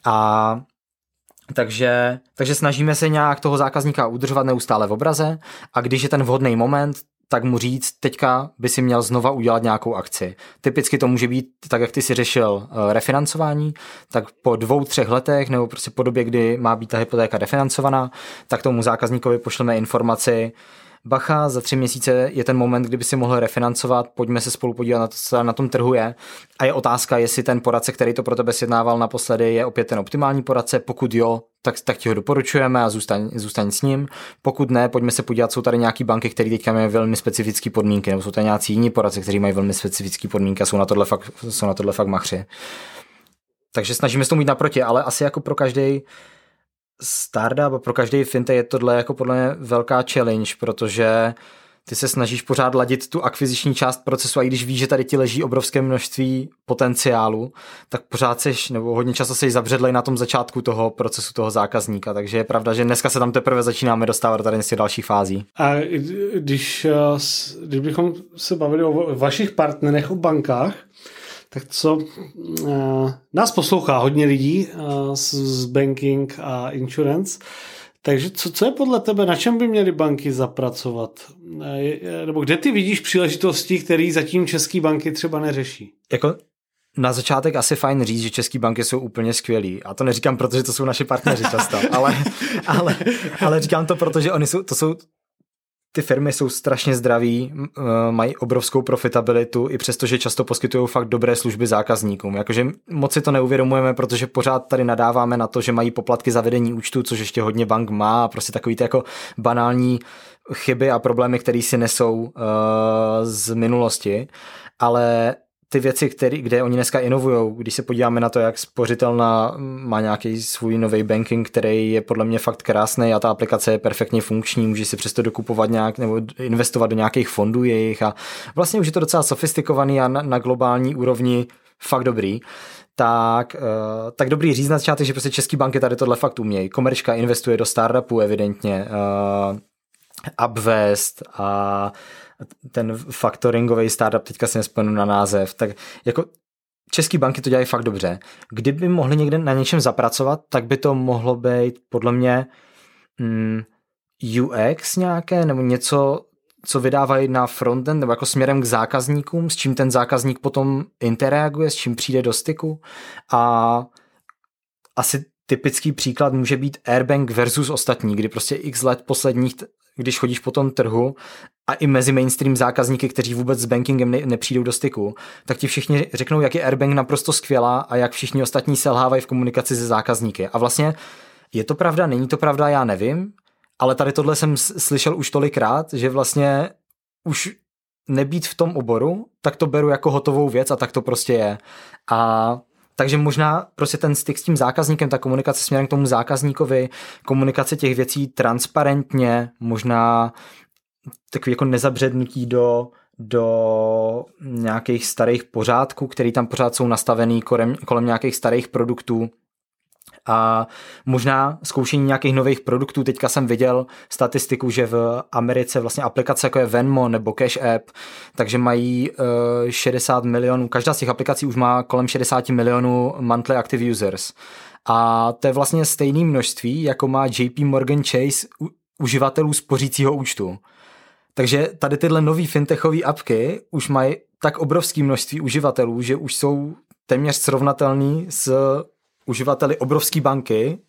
A takže, takže snažíme se nějak toho zákazníka udržovat neustále v obraze a když je ten vhodný moment, tak mu říct, teďka by si měl znova udělat nějakou akci. Typicky to může být, tak jak ty si řešil eh, refinancování, tak po dvou, třech letech nebo prostě po době, kdy má být ta hypotéka refinancovaná, tak tomu zákazníkovi pošleme informaci, bacha, za tři měsíce je ten moment, kdyby si mohl refinancovat, pojďme se spolu podívat na to, co na tom trhu je. A je otázka, jestli ten poradce, který to pro tebe sjednával naposledy, je opět ten optimální poradce. Pokud jo, tak, tak ti ho doporučujeme a zůstaň, zůstaň s ním. Pokud ne, pojďme se podívat, jsou tady nějaké banky, které teďka mají velmi specifické podmínky, nebo jsou tady nějací jiní poradce, kteří mají velmi specifické podmínky a jsou na tohle fakt, jsou na tohle fakt machři. Takže snažíme se tomu jít naproti, ale asi jako pro každý startup a pro každý fintech je tohle jako podle mě velká challenge, protože ty se snažíš pořád ladit tu akviziční část procesu a i když víš, že tady ti leží obrovské množství potenciálu, tak pořád seš, nebo hodně často jsi zabředlej na tom začátku toho procesu toho zákazníka, takže je pravda, že dneska se tam teprve začínáme dostávat do tady z těch dalších fází. A když, eh, když bychom se bavili o vašich partnerech, o bankách, tak co uh, nás poslouchá hodně lidí uh, z, banking a insurance, takže co, co je podle tebe, na čem by měly banky zapracovat? Eh, nebo kde ty vidíš příležitosti, které zatím české banky třeba neřeší? Jako na začátek asi fajn říct, že české banky jsou úplně skvělí. A to neříkám, protože to jsou naši partneři často, ale, ale, ale říkám to, protože oni jsou, to jsou ty firmy jsou strašně zdraví, mají obrovskou profitabilitu, i přesto, že často poskytují fakt dobré služby zákazníkům. Jakože moc si to neuvědomujeme, protože pořád tady nadáváme na to, že mají poplatky za vedení účtu, což ještě hodně bank má, a prostě takový ty jako banální chyby a problémy, které si nesou uh, z minulosti. Ale ty věci, který, kde oni dneska inovují, když se podíváme na to, jak spořitelná má nějaký svůj nový banking, který je podle mě fakt krásný a ta aplikace je perfektně funkční, může si přesto dokupovat nějak nebo investovat do nějakých fondů jejich a vlastně už je to docela sofistikovaný a na, na globální úrovni fakt dobrý tak, uh, tak dobrý říct na začátek, že prostě český banky tady tohle fakt umějí. Komerčka investuje do startupů evidentně, uh, Upvest a ten faktoringový startup, teďka si nespomenu na název, tak jako české banky to dělají fakt dobře. Kdyby mohli někde na něčem zapracovat, tak by to mohlo být podle mě mm, UX nějaké, nebo něco, co vydávají na frontend, nebo jako směrem k zákazníkům, s čím ten zákazník potom interaguje, s čím přijde do styku. A asi typický příklad může být Airbank versus ostatní, kdy prostě x let posledních když chodíš po tom trhu a i mezi mainstream zákazníky, kteří vůbec s bankingem ne, nepřijdou do styku, tak ti všichni řeknou, jak je Airbank naprosto skvělá a jak všichni ostatní selhávají v komunikaci se zákazníky. A vlastně je to pravda, není to pravda, já nevím, ale tady tohle jsem slyšel už tolikrát, že vlastně už nebýt v tom oboru, tak to beru jako hotovou věc a tak to prostě je. A takže možná prostě ten styk s tím zákazníkem, ta komunikace směrem k tomu zákazníkovi, komunikace těch věcí transparentně, možná takový jako nezabřednutí do, do nějakých starých pořádků, který tam pořád jsou nastavený kolem, kolem nějakých starých produktů, a možná zkoušení nějakých nových produktů. Teďka jsem viděl statistiku, že v Americe vlastně aplikace jako je Venmo nebo Cash App, takže mají 60 milionů, každá z těch aplikací už má kolem 60 milionů monthly active users. A to je vlastně stejné množství, jako má JP Morgan Chase uživatelů spořícího účtu. Takže tady tyhle nové fintechové apky už mají tak obrovské množství uživatelů, že už jsou téměř srovnatelný s uživateli obrovské banky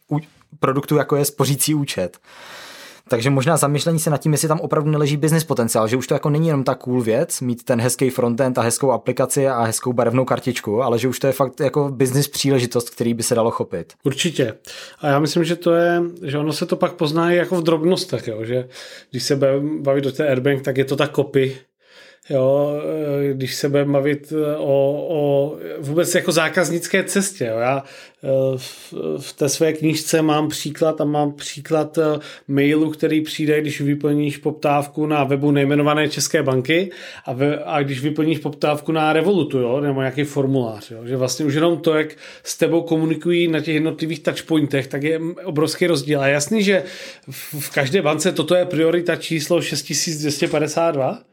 produktu, jako je spořící účet. Takže možná zamýšlení se nad tím, jestli tam opravdu neleží business potenciál, že už to jako není jenom ta cool věc, mít ten hezký frontend a hezkou aplikaci a hezkou barevnou kartičku, ale že už to je fakt jako business příležitost, který by se dalo chopit. Určitě. A já myslím, že to je, že ono se to pak pozná jako v drobnostech, jo? že když se baví do té Airbank, tak je to ta kopy, jo, eh, když se budeme bavit eh, o, o vůbec jako zákaznické cestě. Jo. Já eh, v, v té své knížce mám příklad a mám příklad mailu, který přijde, když vyplníš poptávku na webu nejmenované České banky a, ve, a když vyplníš poptávku na Revolutu, jo, nebo nějaký formulář. Jo. Že vlastně už jenom to, jak s tebou komunikují na těch jednotlivých touchpointech, tak je obrovský rozdíl. A jasný, že v, v každé bance toto je priorita číslo 6252,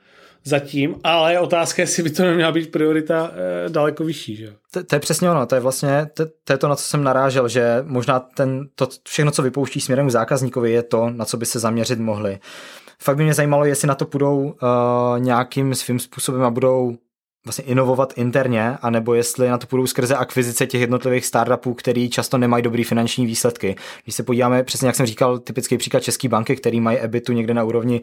zatím, ale otázka je, jestli by to neměla být priorita e, daleko vyšší. Že? To, to je přesně ono, to je vlastně, to, to je to, na co jsem narážel, že možná ten, to všechno, co vypouští směrem k zákazníkovi, je to, na co by se zaměřit mohli. Fakt by mě zajímalo, jestli na to půjdou uh, nějakým svým způsobem a budou vlastně inovovat interně, anebo jestli na to půjdou skrze akvizice těch jednotlivých startupů, který často nemají dobrý finanční výsledky. Když se podíváme, přesně jak jsem říkal, typický příklad České banky, který mají EBITu někde na úrovni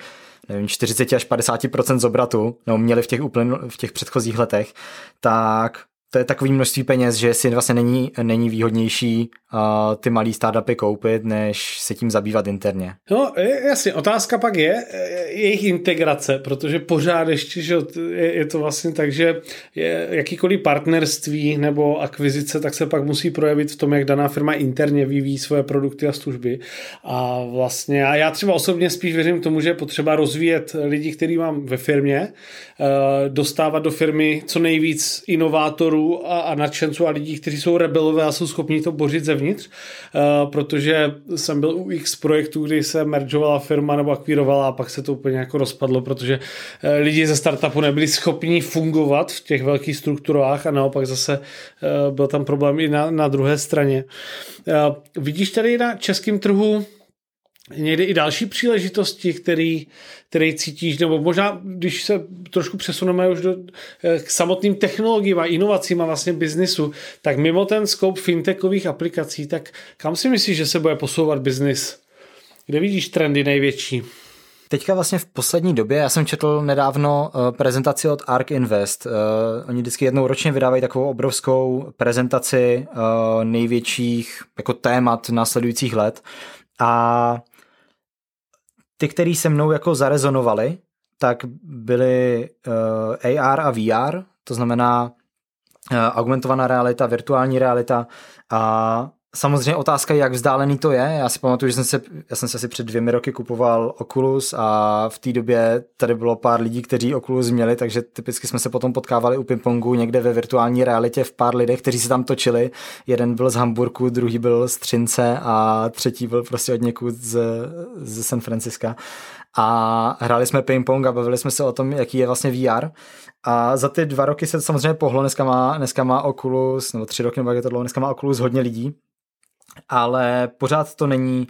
nevím, 40 až 50 z obratu, nebo měli v těch, uplyn, v těch předchozích letech, tak to je takový množství peněz, že si vlastně není, není výhodnější uh, ty malý startupy koupit, než se tím zabývat interně. No jasně, otázka pak je jejich integrace, protože pořád ještě, že je, je to vlastně tak, že je, jakýkoliv partnerství nebo akvizice, tak se pak musí projevit v tom, jak daná firma interně vyvíjí svoje produkty a služby. A vlastně a já třeba osobně spíš věřím tomu, že je potřeba rozvíjet lidi, který mám ve firmě, dostávat do firmy co nejvíc inovátorů, a, a nadšenců a lidí, kteří jsou rebelové a jsou schopni to bořit zevnitř, uh, protože jsem byl u X projektů, kdy se mergeovala firma nebo akvírovala a pak se to úplně jako rozpadlo, protože uh, lidi ze startupu nebyli schopni fungovat v těch velkých strukturách a naopak zase uh, byl tam problém i na, na druhé straně. Uh, vidíš tady na českém trhu někdy i další příležitosti, který, který cítíš, nebo možná, když se trošku přesuneme už do, eh, k samotným technologiím a inovacím a vlastně biznisu, tak mimo ten scope fintechových aplikací, tak kam si myslíš, že se bude posouvat biznis? Kde vidíš trendy největší? Teďka vlastně v poslední době, já jsem četl nedávno uh, prezentaci od Ark Invest. Uh, oni vždycky jednou ročně vydávají takovou obrovskou prezentaci největších jako témat následujících let. A ty, který se mnou jako zarezonovali, tak byly uh, AR a VR, to znamená uh, augmentovaná realita, virtuální realita a Samozřejmě otázka je, jak vzdálený to je. Já si pamatuju, že jsem se, já jsem se asi před dvěmi roky kupoval Oculus a v té době tady bylo pár lidí, kteří Oculus měli, takže typicky jsme se potom potkávali u pingpongu někde ve virtuální realitě v pár lidech, kteří se tam točili. Jeden byl z Hamburgu, druhý byl z Třince a třetí byl prostě od někud z, z San Francisca. A hráli jsme ping-pong a bavili jsme se o tom, jaký je vlastně VR. A za ty dva roky se to samozřejmě pohlo, dneska má, dneska má Oculus, nebo tři roky, nebo jak je to dlouho, dneska má Oculus hodně lidí ale pořád to není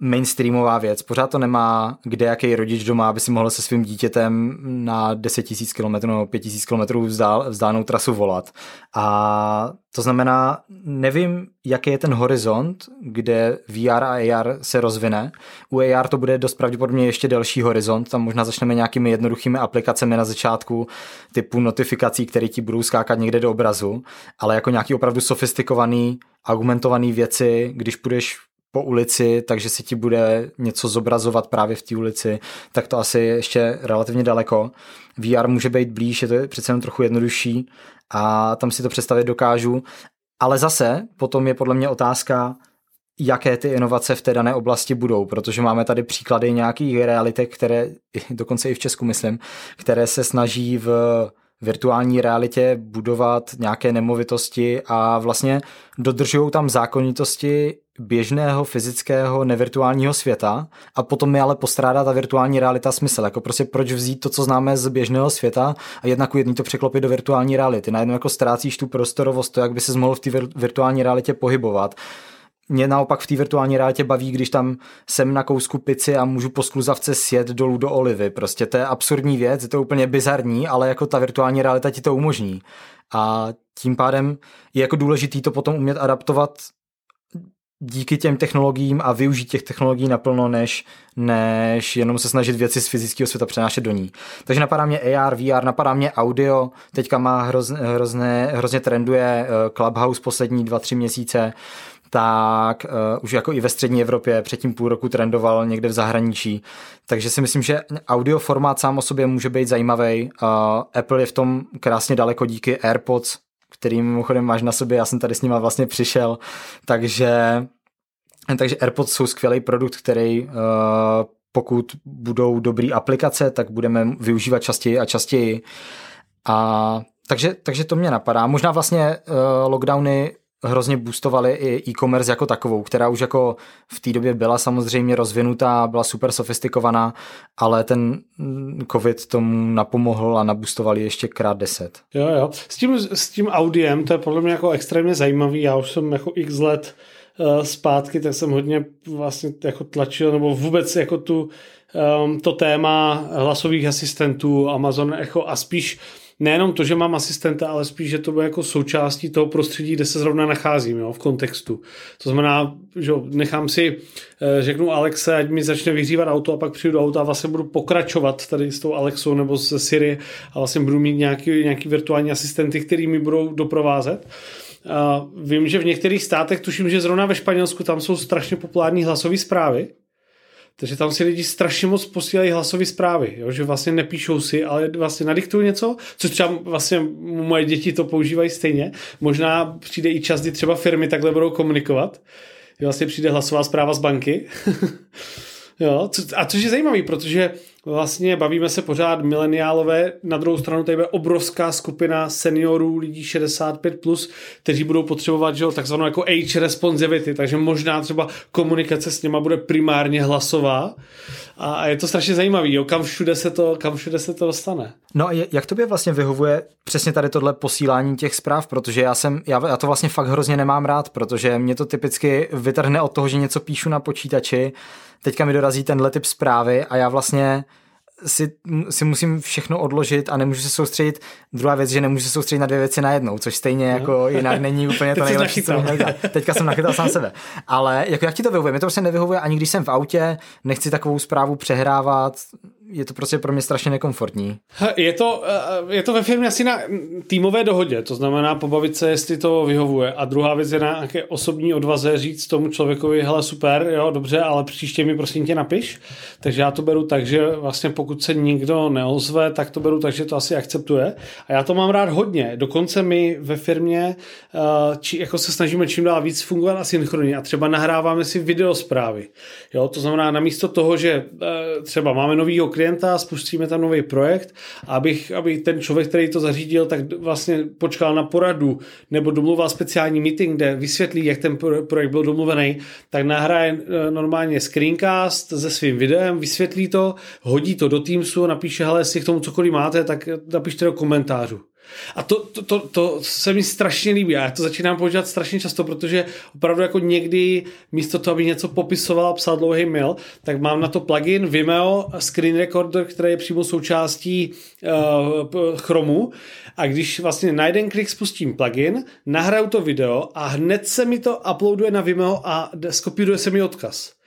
mainstreamová věc. Pořád to nemá kde jaký rodič doma, aby si mohl se svým dítětem na 10 000 km nebo 5 000 km vzdál, vzdálenou trasu volat. A to znamená, nevím, jaký je ten horizont, kde VR a AR se rozvine. U AR to bude dost pravděpodobně ještě delší horizont, tam možná začneme nějakými jednoduchými aplikacemi na začátku typu notifikací, které ti budou skákat někde do obrazu, ale jako nějaký opravdu sofistikovaný, argumentovaný věci, když půjdeš po ulici, takže si ti bude něco zobrazovat právě v té ulici, tak to asi ještě relativně daleko. VR může být blíž, je to přece jen trochu jednodušší a tam si to představit dokážu. Ale zase potom je podle mě otázka, jaké ty inovace v té dané oblasti budou, protože máme tady příklady nějakých realitek, které, dokonce i v Česku myslím, které se snaží v virtuální realitě budovat nějaké nemovitosti a vlastně dodržují tam zákonitosti běžného fyzického nevirtuálního světa a potom mi ale postrádá ta virtuální realita smysl. Jako prostě proč vzít to, co známe z běžného světa a jednak jedný to překlopit do virtuální reality. Najednou jako ztrácíš tu prostorovost, to, jak by se mohl v té virtuální realitě pohybovat mě naopak v té virtuální realitě baví, když tam jsem na kousku pici a můžu po skluzavce sjet dolů do olivy. Prostě to je absurdní věc, je to úplně bizarní, ale jako ta virtuální realita ti to umožní. A tím pádem je jako důležitý to potom umět adaptovat díky těm technologiím a využít těch technologií naplno, než, než jenom se snažit věci z fyzického světa přenášet do ní. Takže napadá mě AR, VR, napadá mě audio, teďka má hrozně, hrozně, hrozně trenduje eh, Clubhouse poslední dva, tři měsíce, tak uh, už jako i ve střední Evropě předtím půl roku trendoval někde v zahraničí. Takže si myslím, že audio formát sám o sobě může být zajímavý. Uh, Apple je v tom krásně daleko díky AirPods, který mimochodem máš na sobě, já jsem tady s nima vlastně přišel, takže, takže AirPods jsou skvělý produkt, který uh, pokud budou dobrý aplikace, tak budeme využívat častěji a častěji. A takže, takže to mě napadá. Možná vlastně uh, lockdowny hrozně boostovaly i e-commerce jako takovou, která už jako v té době byla samozřejmě rozvinutá, byla super sofistikovaná, ale ten covid tomu napomohl a naboostoval ještě krát deset. Jo, jo. S tím, s tím audiem to je podle mě jako extrémně zajímavý. Já už jsem jako x let uh, zpátky, tak jsem hodně vlastně jako tlačil, nebo vůbec jako tu um, to téma hlasových asistentů Amazon Echo a spíš nejenom to, že mám asistenta, ale spíš, že to bude jako součástí toho prostředí, kde se zrovna nacházím, jo, v kontextu. To znamená, že nechám si, eh, řeknu Alexe, ať mi začne vyhřívat auto a pak přijdu do auta a vlastně budu pokračovat tady s tou Alexou nebo se Siri a vlastně budu mít nějaký, nějaký virtuální asistenty, který mi budou doprovázet. A vím, že v některých státech, tuším, že zrovna ve Španělsku, tam jsou strašně populární hlasové zprávy, takže tam si lidi strašně moc posílají hlasové zprávy, jo? že vlastně nepíšou si, ale vlastně nadiktují něco, což třeba vlastně moje děti to používají stejně. Možná přijde i čas, kdy třeba firmy takhle budou komunikovat. Vlastně přijde hlasová zpráva z banky. jo? A což je zajímavý, protože vlastně bavíme se pořád mileniálové, na druhou stranu tady je obrovská skupina seniorů, lidí 65+, plus, kteří budou potřebovat že, takzvanou jako age responsivity, takže možná třeba komunikace s něma bude primárně hlasová. A je to strašně zajímavý, jo, kam všude se to, kam všude se to dostane. No a jak tobě vlastně vyhovuje přesně tady tohle posílání těch zpráv, protože já jsem, já, já to vlastně fakt hrozně nemám rád, protože mě to typicky vytrhne od toho, že něco píšu na počítači, teďka mi dorazí tenhle typ zprávy a já vlastně si, si musím všechno odložit a nemůžu se soustředit. Druhá věc, že nemůžu se soustředit na dvě věci najednou, což stejně jako jinak není úplně to nejlepší, co Teďka jsem nachytal sám sebe. Ale jako jak ti to vyhovuje? Mě to prostě nevyhovuje ani když jsem v autě, nechci takovou zprávu přehrávat, je to prostě pro mě strašně nekomfortní. Je to, eh, je to ve firmě asi na týmové dohodě, to znamená pobavit se, jestli to vyhovuje. A druhá věc je na nějaké osobní odvaze říct tomu člověkovi, hele super, jo, dobře, ale příště mi prosím tě napiš. Takže já to beru tak, že vlastně pokud se nikdo neozve, tak to beru tak, že to asi akceptuje. A já to mám rád hodně. Dokonce my ve firmě eh, či, jako se snažíme čím dál víc fungovat asynchronně a třeba nahráváme si videosprávy. Jo, to znamená namísto toho, že eh, třeba máme novýho klienta, spustíme tam nový projekt, abych, aby ten člověk, který to zařídil, tak vlastně počkal na poradu nebo domluval speciální meeting, kde vysvětlí, jak ten projekt byl domluvený, tak nahraje eh, normálně screencast se svým videem, vysvětlí to, hodí to do Teamsu, napíše, hele, jestli k tomu cokoliv máte, tak napište do komentářů. A to, to, to, to se mi strašně líbí já to začínám používat strašně často, protože opravdu jako někdy místo toho, aby něco popisoval a psal dlouhý mail, tak mám na to plugin Vimeo Screen Recorder, který je přímo součástí uh, Chromu a když vlastně na jeden klik spustím plugin, nahraju to video a hned se mi to uploaduje na Vimeo a skopíruje se mi odkaz.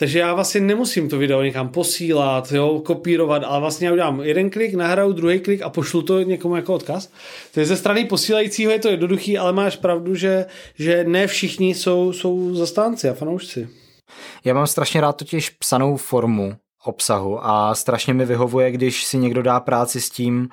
Takže já vlastně nemusím to video někam posílat, jo, kopírovat, ale vlastně já udělám jeden klik, nahraju druhý klik a pošlu to někomu jako odkaz. Takže ze strany posílajícího je to jednoduchý, ale máš pravdu, že, že ne všichni jsou, jsou zastánci a fanoušci. Já mám strašně rád totiž psanou formu obsahu a strašně mi vyhovuje, když si někdo dá práci s tím,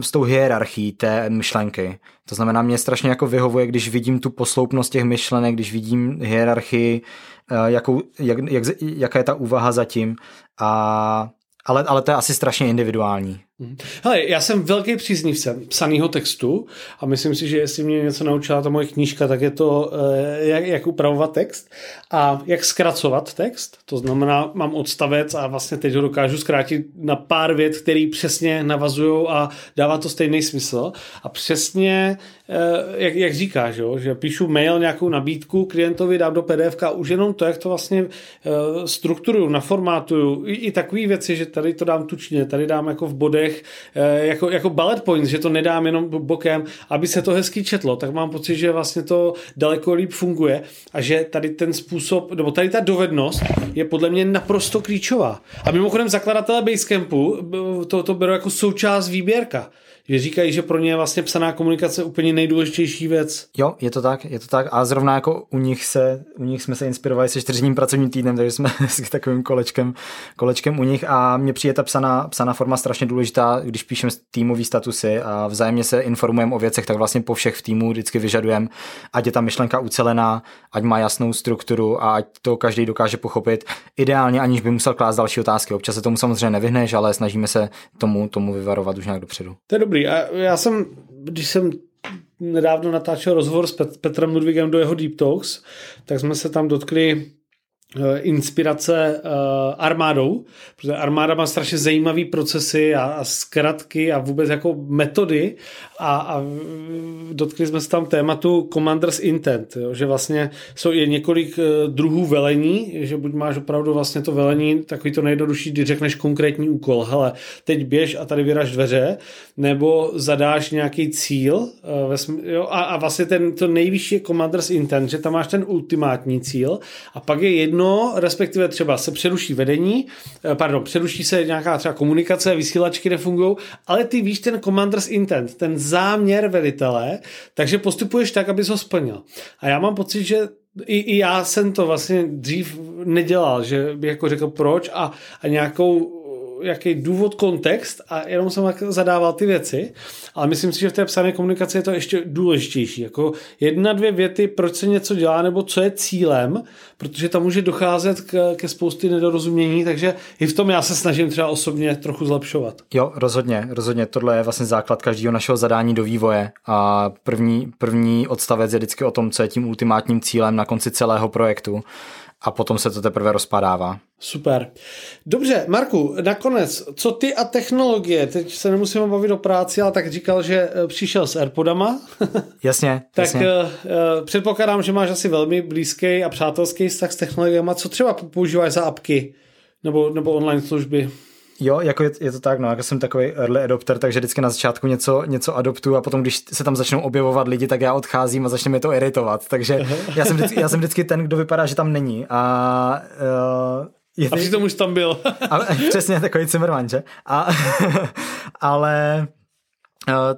s tou hierarchií té myšlenky. To znamená, mě strašně jako vyhovuje, když vidím tu posloupnost těch myšlenek, když vidím hierarchii, eh, jakou, jak, jak, jaká je ta úvaha zatím. A, ale, ale to je asi strašně individuální. Mhm. Hele, já jsem velký příznivcem psaného textu a myslím si, že jestli mě něco naučila ta moje knížka, tak je to, eh, jak, jak upravovat text a jak zkracovat text. To znamená, mám odstavec a vlastně teď ho dokážu zkrátit na pár vět, který přesně navazují a dává to stejný smysl. A přesně, eh, jak, jak říkáš, že píšu mail, nějakou nabídku klientovi, dám do PDF a už jenom to, jak to vlastně eh, strukturuju, naformátuju, i, i takové věci, že tady to dám tučně, tady dám jako v bodech těch eh, jako, jako bullet points, že to nedám jenom bokem, aby se to hezky četlo, tak mám pocit, že vlastně to daleko líp funguje a že tady ten způsob, nebo tady ta dovednost je podle mě naprosto klíčová. A mimochodem zakladatelé Basecampu to, to berou jako součást výběrka že říkají, že pro ně je vlastně psaná komunikace úplně nejdůležitější věc. Jo, je to tak, je to tak. A zrovna jako u nich se, u nich jsme se inspirovali se čtyřdním pracovním týdnem, takže jsme s takovým kolečkem, kolečkem u nich a mně přijde ta psaná, psaná forma strašně důležitá, když píšeme týmový statusy a vzájemně se informujeme o věcech, tak vlastně po všech v týmu vždycky vyžadujeme, ať je ta myšlenka ucelená, ať má jasnou strukturu a ať to každý dokáže pochopit. Ideálně, aniž by musel klást další otázky. Občas se tomu samozřejmě nevyhneš, ale snažíme se tomu, tomu vyvarovat už nějak dopředu. To je dobrý dobrý. A já jsem, když jsem nedávno natáčel rozhovor s Petrem Ludvigem do jeho Deep Talks, tak jsme se tam dotkli Eh, inspirace uh, armádou, protože armáda má strašně zajímavé procesy a, a zkratky a vůbec jako metody a, a dotkli jsme se tam tématu Commander's Intent, jo, že vlastně jsou je několik uh, druhů velení, že buď máš opravdu vlastně to velení, takový to nejjednodušší, když řekneš konkrétní úkol, hele, teď běž a tady vyraž dveře, nebo zadáš nějaký cíl ve, jo, a, a vlastně ten, to nejvyšší je Commander's Intent, že tam máš ten ultimátní cíl. A pak je jedno respektive třeba se přeruší vedení, eh, pardon, přeruší se nějaká třeba komunikace, vysílačky nefungují, ale ty víš ten commander's intent, ten záměr velitele, takže postupuješ tak, aby ho splnil. A já mám pocit, že i, i já jsem to vlastně dřív nedělal, že bych jako řekl proč a, a nějakou jaký důvod, kontext a jenom jsem zadával ty věci, ale myslím si, že v té psané komunikaci je to ještě důležitější. Jako jedna, dvě věty, proč se něco dělá, nebo co je cílem, protože tam může docházet k, ke spousty nedorozumění, takže i v tom já se snažím třeba osobně trochu zlepšovat. Jo, rozhodně, rozhodně. Tohle je vlastně základ každého našeho zadání do vývoje a první, první odstavec je vždycky o tom, co je tím ultimátním cílem na konci celého projektu a potom se to teprve rozpadává. Super. Dobře, Marku, nakonec, co ty a technologie? Teď se nemusíme bavit o práci, ale tak říkal, že eh, přišel s Airpodama. jasně, Tak jasně. Uh, předpokládám, že máš asi velmi blízký a přátelský vztah s technologiemi. Co třeba používáš za apky nebo, nebo online služby? Jo, jako je, je to tak, no, jako jsem takový early adopter, takže vždycky na začátku něco, něco adoptu a potom, když se tam začnou objevovat lidi, tak já odcházím a začne mě to iritovat. Takže já jsem, vždycky, já jsem vždycky ten, kdo vypadá, že tam není. A uh, je a přitom už tam byl. a, přesně, takový Zimmerman, že? A, ale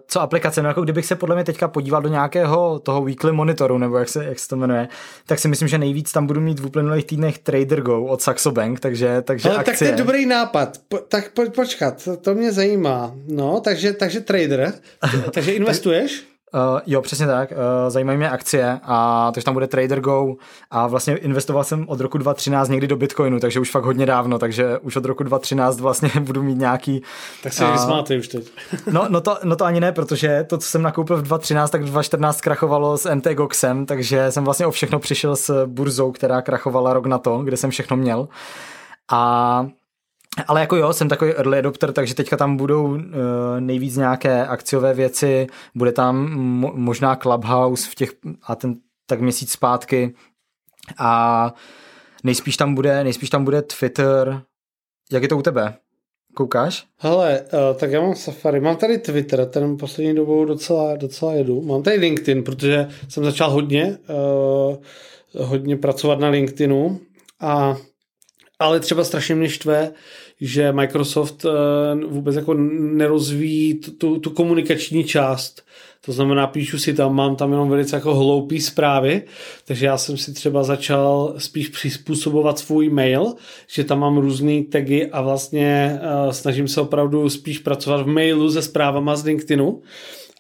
co aplikace, no jako kdybych se podle mě teďka podíval do nějakého toho weekly monitoru, nebo jak se, jak se to jmenuje, tak si myslím, že nejvíc tam budu mít v uplynulých týdnech Trader Go od Saxo Bank, takže, takže Ale akcie. tak to je dobrý nápad. Po, tak po, počkat, to, to mě zajímá. No, takže, takže trader, takže investuješ? Uh, jo, přesně tak. Uh, zajímají mě akcie a takže tam bude Trader Go a vlastně investoval jsem od roku 2013 někdy do Bitcoinu, takže už fakt hodně dávno, takže už od roku 2013 vlastně budu mít nějaký... Tak se uh, vysmáte už teď. no, no, to, no to ani ne, protože to, co jsem nakoupil v 2013, tak v 2014 krachovalo s MT Goxem, takže jsem vlastně o všechno přišel s burzou, která krachovala rok na to, kde jsem všechno měl. A ale jako jo, jsem takový early adopter, takže teďka tam budou uh, nejvíc nějaké akciové věci, bude tam mo- možná Clubhouse v těch, a ten tak měsíc zpátky a nejspíš tam bude, nejspíš tam bude Twitter. Jak je to u tebe? Koukáš? Hele, uh, tak já mám Safari, mám tady Twitter, ten poslední dobou docela, docela jedu. Mám tady LinkedIn, protože jsem začal hodně, uh, hodně pracovat na LinkedInu a ale třeba strašně mě štve, že Microsoft uh, vůbec jako nerozvíjí tu, tu, tu komunikační část. To znamená, píšu si tam, mám tam jenom velice jako hloupý zprávy, takže já jsem si třeba začal spíš přizpůsobovat svůj mail, že tam mám různé tagy a vlastně uh, snažím se opravdu spíš pracovat v mailu se zprávama z LinkedInu.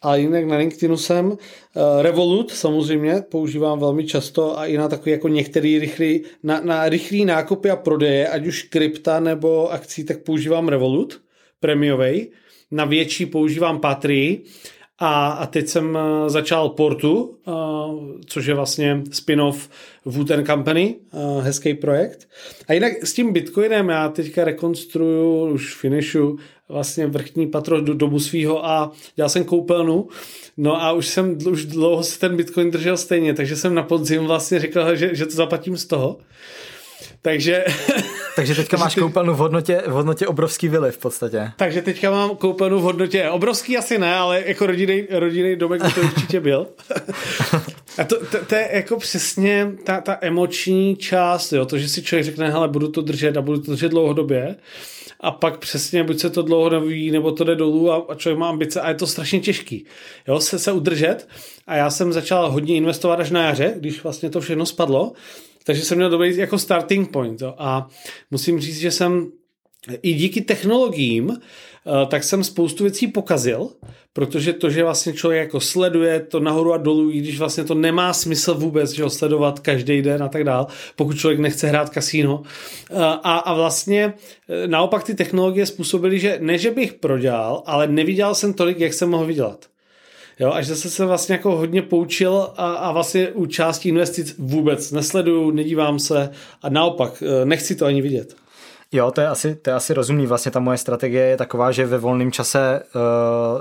A jinak na LinkedInu jsem uh, Revolut samozřejmě používám velmi často a i na takový jako některý rychlý, na, na rychlý nákupy a prodeje, ať už krypta nebo akcí, tak používám Revolut prémiovej. Na větší používám Patrii a, a teď jsem eh, začal Portu, uh, což je vlastně spin-off Wooten Company, hezký projekt. A jinak s tím Bitcoinem já teďka rekonstruju, už finishu vlastně vrchní patro do domu svého a dělal jsem koupelnu. No a už jsem už dlouho se ten Bitcoin držel stejně, takže jsem na podzim vlastně řekl, že, že to zaplatím z toho. Takže... Takže teďka máš koupelnu v hodnotě, v hodnotě obrovský vily v podstatě. Takže teďka mám koupelnu v hodnotě obrovský asi ne, ale jako rodinný, rodinný domek by to určitě byl. A to, to, to, je jako přesně ta, ta emoční část, jo, to, že si člověk řekne, hele, budu to držet a budu to držet dlouhodobě a pak přesně buď se to dlouho neví, nebo to jde dolů a, a člověk má ambice a je to strašně těžký, jo, se, se udržet a já jsem začal hodně investovat až na jaře, když vlastně to všechno spadlo takže jsem měl dobrý jako starting point. Jo. A musím říct, že jsem i díky technologiím, tak jsem spoustu věcí pokazil, protože to, že vlastně člověk jako sleduje to nahoru a dolů, i když vlastně to nemá smysl vůbec, že ho sledovat každý den a tak dál, pokud člověk nechce hrát kasíno. Eh, a, a vlastně eh, naopak ty technologie způsobily, že ne, že bych prodělal, ale neviděl jsem tolik, jak jsem mohl vydělat. Jo, až zase se vlastně jako hodně poučil a, a vlastně u části investic vůbec nesleduju, nedívám se a naopak eh, nechci to ani vidět. Jo, to je, asi, to je asi rozumný. Vlastně ta moje strategie je taková, že ve volném čase uh,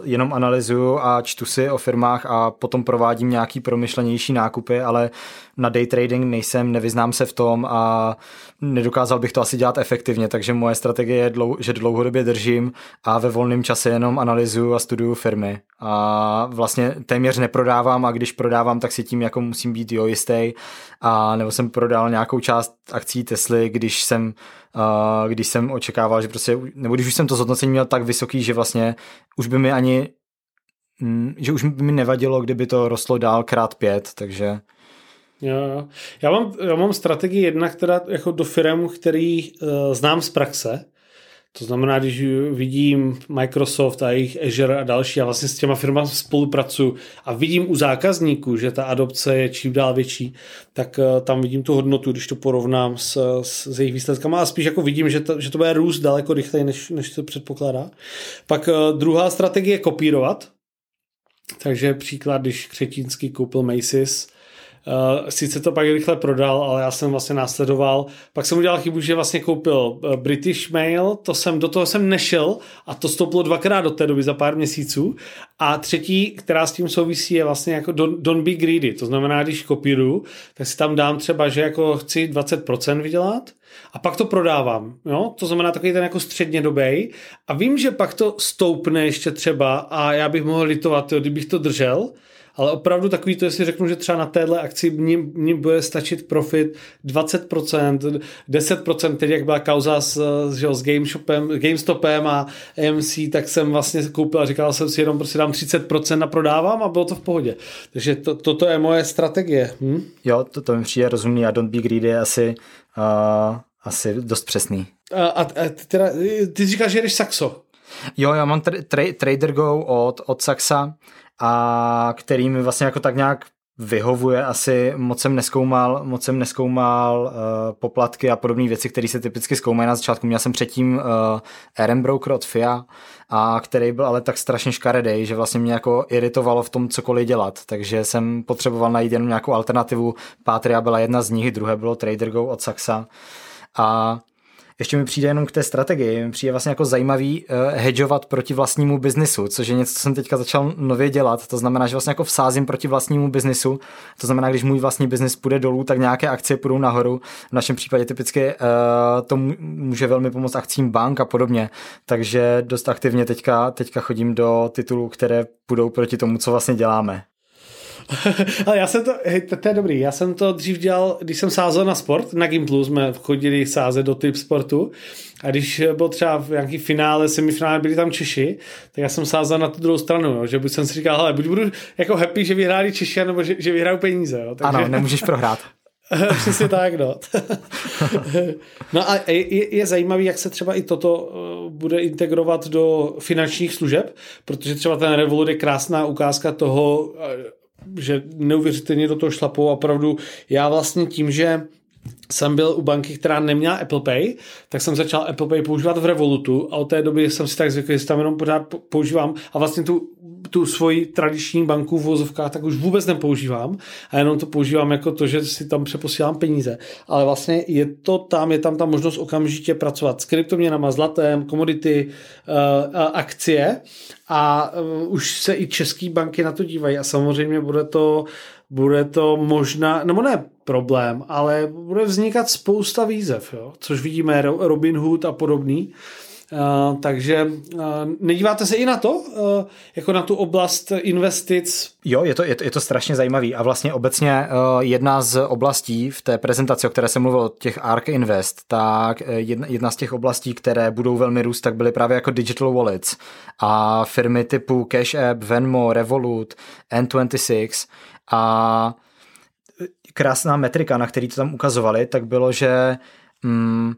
jenom analyzuju a čtu si o firmách a potom provádím nějaký promyšlenější nákupy, ale na day trading nejsem, nevyznám se v tom a nedokázal bych to asi dělat efektivně, takže moje strategie je, dlou, že dlouhodobě držím a ve volném čase jenom analyzuju a studuju firmy. A vlastně téměř neprodávám a když prodávám, tak si tím jako musím být jo jistý. A nebo jsem prodal nějakou část akcí Tesly, když jsem uh, když jsem očekával, že prostě, nebo když už jsem to zhodnocení měl tak vysoký, že vlastně už by mi ani, mm, že už by mi nevadilo, kdyby to rostlo dál krát pět, takže Jo. Já mám, já mám strategii jedna, která jako do firm, který uh, znám z praxe. To znamená, když vidím Microsoft a jejich Azure a další a vlastně s těma firmami spolupracuju a vidím u zákazníků, že ta adopce je čím dál větší, tak uh, tam vidím tu hodnotu, když to porovnám s, s, s jejich výsledkama a spíš jako vidím, že to, že to bude růst daleko rychleji, než, než se předpokládá. Pak uh, druhá strategie je kopírovat. Takže příklad, když Křetínský koupil Macy's, Uh, sice to pak rychle prodal, ale já jsem vlastně následoval. Pak jsem udělal chybu, že vlastně koupil uh, British Mail, to jsem, do toho jsem nešel a to stouplo dvakrát do té doby za pár měsíců. A třetí, která s tím souvisí, je vlastně jako don't, don't be greedy. To znamená, když kopíru, tak si tam dám třeba, že jako chci 20% vydělat a pak to prodávám. Jo? To znamená takový ten jako středně dobej a vím, že pak to stoupne ještě třeba a já bych mohl litovat, jo, kdybych to držel, ale opravdu takový to, jestli řeknu, že třeba na téhle akci mě, mě bude stačit profit 20%, 10%, teď jak byla kauza s, že, s GameShopem, GameStopem a AMC, tak jsem vlastně koupil a říkal jsem si jenom prostě dám 30% a prodávám a bylo to v pohodě. Takže to, toto je moje strategie. Hm? Jo, to, to mi přijde rozumný a Don't Be Greedy je asi, uh, asi dost přesný. A, a, a teda, ty říkáš, že jdeš Saxo. Jo, já mám tra- tra- Trader Go od, od Saxa a který mi vlastně jako tak nějak vyhovuje asi, moc jsem neskoumal, moc jsem neskoumal uh, poplatky a podobné věci, které se typicky zkoumají na začátku. Měl jsem předtím uh, RM Broker od FIA, a který byl ale tak strašně škaredej, že vlastně mě jako iritovalo v tom cokoliv dělat, takže jsem potřeboval najít jenom nějakou alternativu. Patria byla jedna z nich, druhé bylo Trader Go od Saxa a ještě mi přijde jenom k té strategii, mi přijde vlastně jako zajímavý uh, hedžovat proti vlastnímu biznisu, což je něco, co jsem teďka začal nově dělat. To znamená, že vlastně jako vsázím proti vlastnímu biznisu. To znamená, když můj vlastní biznis půjde dolů, tak nějaké akcie půjdou nahoru. V našem případě typicky uh, to může velmi pomoct akcím bank a podobně. Takže dost aktivně teďka, teďka chodím do titulů, které půjdou proti tomu, co vlastně děláme. Ale já jsem to, hej, to, to je dobrý, já jsem to dřív dělal, když jsem sázel na sport, na Gimplu jsme chodili sázet do typ sportu a když byl třeba v nějaký finále, semifinále, byli tam Češi, tak já jsem sázel na tu druhou stranu, jo, že buď jsem si říkal, hele, buď budu jako happy, že vyhráli Češi, nebo že, že vyhrajou peníze. Jo, takže... Ano, nemůžeš prohrát. Přesně tak, no. no a je, je zajímavý, jak se třeba i toto eh, bude integrovat do finančních služeb, protože třeba ten Revolut je krásná ukázka toho, eh, že neuvěřitelně do toho šlapou opravdu já vlastně tím, že jsem byl u banky, která neměla Apple Pay, tak jsem začal Apple Pay používat v Revolutu a od té doby jsem si tak zvykl, že tam jenom pořád používám a vlastně tu, tu svoji tradiční banku v vozovkách tak už vůbec nepoužívám a jenom to používám jako to, že si tam přeposílám peníze. Ale vlastně je to tam, je tam ta možnost okamžitě pracovat s kryptoměnama, zlatem, komodity, uh, akcie a uh, už se i české banky na to dívají a samozřejmě bude to bude to možná, nebo ne problém, ale bude vznikat spousta výzev, jo? což vidíme Robin Hood a podobný. Uh, takže uh, nedíváte se i na to, uh, jako na tu oblast investic? Jo, je to, je to, je to strašně zajímavý. A vlastně obecně jedna z oblastí v té prezentaci, o které jsem mluvil, těch ARK Invest, tak jedna, jedna z těch oblastí, které budou velmi růst, tak byly právě jako digital wallets. A firmy typu Cash App, Venmo, Revolut, N26 a krásná metrika, na který to tam ukazovali, tak bylo, že mm,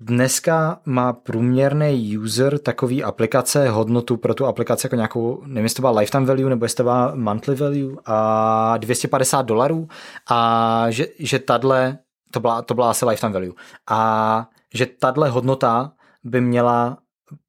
dneska má průměrný user takový aplikace hodnotu pro tu aplikaci jako nějakou, nevím, jestli to byla lifetime value nebo jestli to byla monthly value a 250 dolarů. A že, že tadle, to byla, to byla asi lifetime value. A že tadle hodnota by měla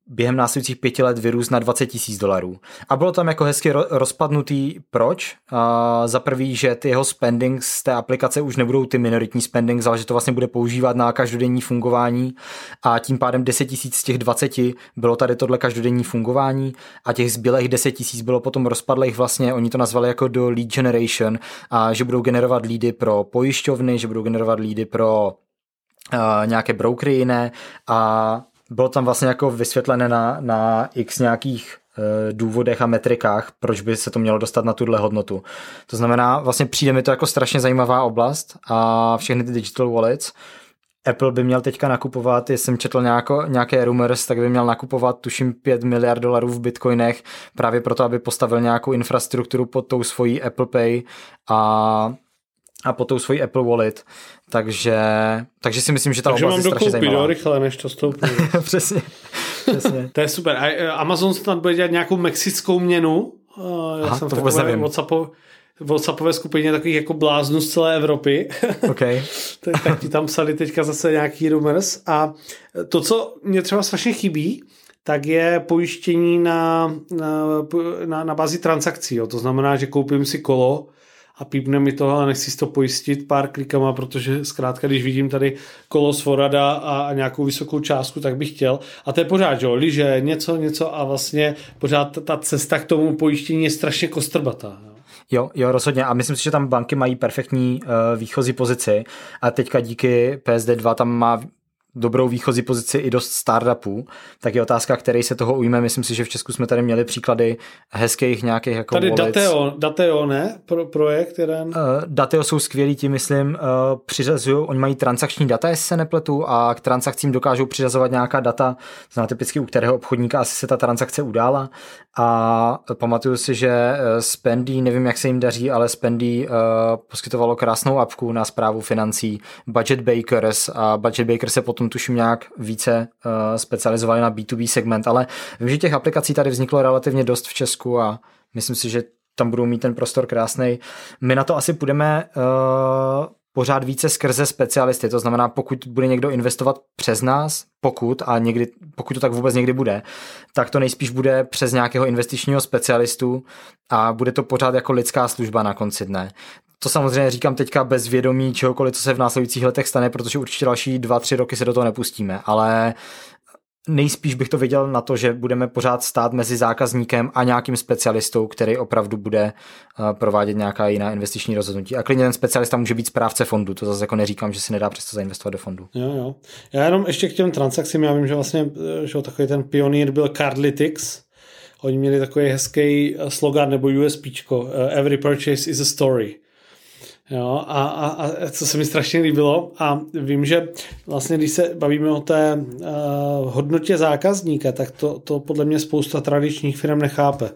během následujících pěti let vyrůst na 20 tisíc dolarů. A bylo tam jako hezky rozpadnutý, proč? A za prvý, že ty jeho spending z té aplikace už nebudou ty minoritní spending, ale že to vlastně bude používat na každodenní fungování a tím pádem 10 tisíc z těch 20 bylo tady tohle každodenní fungování a těch zbylých 10 tisíc bylo potom rozpadlých vlastně, oni to nazvali jako do lead generation a že budou generovat lídy pro pojišťovny, že budou generovat lídy pro uh, nějaké brokery jiné a bylo tam vlastně jako vysvětlené na, na x nějakých e, důvodech a metrikách, proč by se to mělo dostat na tuhle hodnotu. To znamená, vlastně přijde mi to jako strašně zajímavá oblast a všechny ty digital wallets. Apple by měl teďka nakupovat, jestli jsem četl nějako, nějaké rumors, tak by měl nakupovat tuším 5 miliard dolarů v bitcoinech právě proto, aby postavil nějakou infrastrukturu pod tou svojí Apple Pay a a po tou svoji Apple Wallet, takže, takže si myslím, že ta takže oblast mám je strašně zajímavá. Takže rychle, než to stoupí. Přesně. Přesně. to je super. A e, Amazon snad bude dělat nějakou mexickou měnu. Já Aha, jsem to vůbec nevím. WhatsAppové, WhatsAppové skupině takových jako bláznů z celé Evropy. Okay. tak, tak ti tam psali teďka zase nějaký rumors. A to, co mě třeba strašně chybí, tak je pojištění na, na, na, na bázi transakcí. Jo. To znamená, že koupím si kolo a pípne mi to, ale nechci si to pojistit pár klikama, protože zkrátka, když vidím tady kolo Svorada a, nějakou vysokou částku, tak bych chtěl. A to je pořád, že jo, liže, něco, něco a vlastně pořád ta cesta k tomu pojištění je strašně kostrbatá. Jo. Jo, jo, rozhodně. A myslím si, že tam banky mají perfektní uh, výchozí pozici. A teďka díky PSD2 tam má dobrou výchozí pozici i dost startupů, tak je otázka, který se toho ujme. Myslím si, že v Česku jsme tady měli příklady hezkých nějakých jako Tady Dateo, Dateo, ne? Pro, projekt jeden. Uh, Dateo jsou skvělí, ti myslím, uh, přiřazují, oni mají transakční data, jestli se nepletu, a k transakcím dokážou přiřazovat nějaká data, zná typicky u kterého obchodníka asi se ta transakce udála. A pamatuju si, že eh, Spendy, nevím, jak se jim daří, ale Spendy uh, poskytovalo krásnou apku na zprávu financí Budget Bakers a Budget Bakers se potom tuším nějak více uh, specializovali na B2B segment, ale vím, že těch aplikací tady vzniklo relativně dost v Česku a myslím si, že tam budou mít ten prostor krásný. My na to asi půjdeme uh, pořád více skrze specialisty, to znamená, pokud bude někdo investovat přes nás, pokud a někdy, pokud to tak vůbec někdy bude, tak to nejspíš bude přes nějakého investičního specialistu a bude to pořád jako lidská služba na konci dne. To samozřejmě říkám teďka bez vědomí čehokoliv, co se v následujících letech stane, protože určitě další dva, tři roky se do toho nepustíme, ale nejspíš bych to viděl na to, že budeme pořád stát mezi zákazníkem a nějakým specialistou, který opravdu bude eh, provádět nějaká jiná investiční rozhodnutí. A klidně ten specialista může být správce fondu, to zase jako neříkám, že se nedá přesto zainvestovat do fondu. Jo, jo. Já jenom ještě k těm transakcím, já vím, že vlastně eh, že takový ten pionýr byl Cardlytics, Oni měli takový hezký eh, slogan nebo USP, Every purchase is a story. Jo, a, a, a co se mi strašně líbilo a vím, že vlastně když se bavíme o té uh, hodnotě zákazníka, tak to, to podle mě spousta tradičních firm nechápe.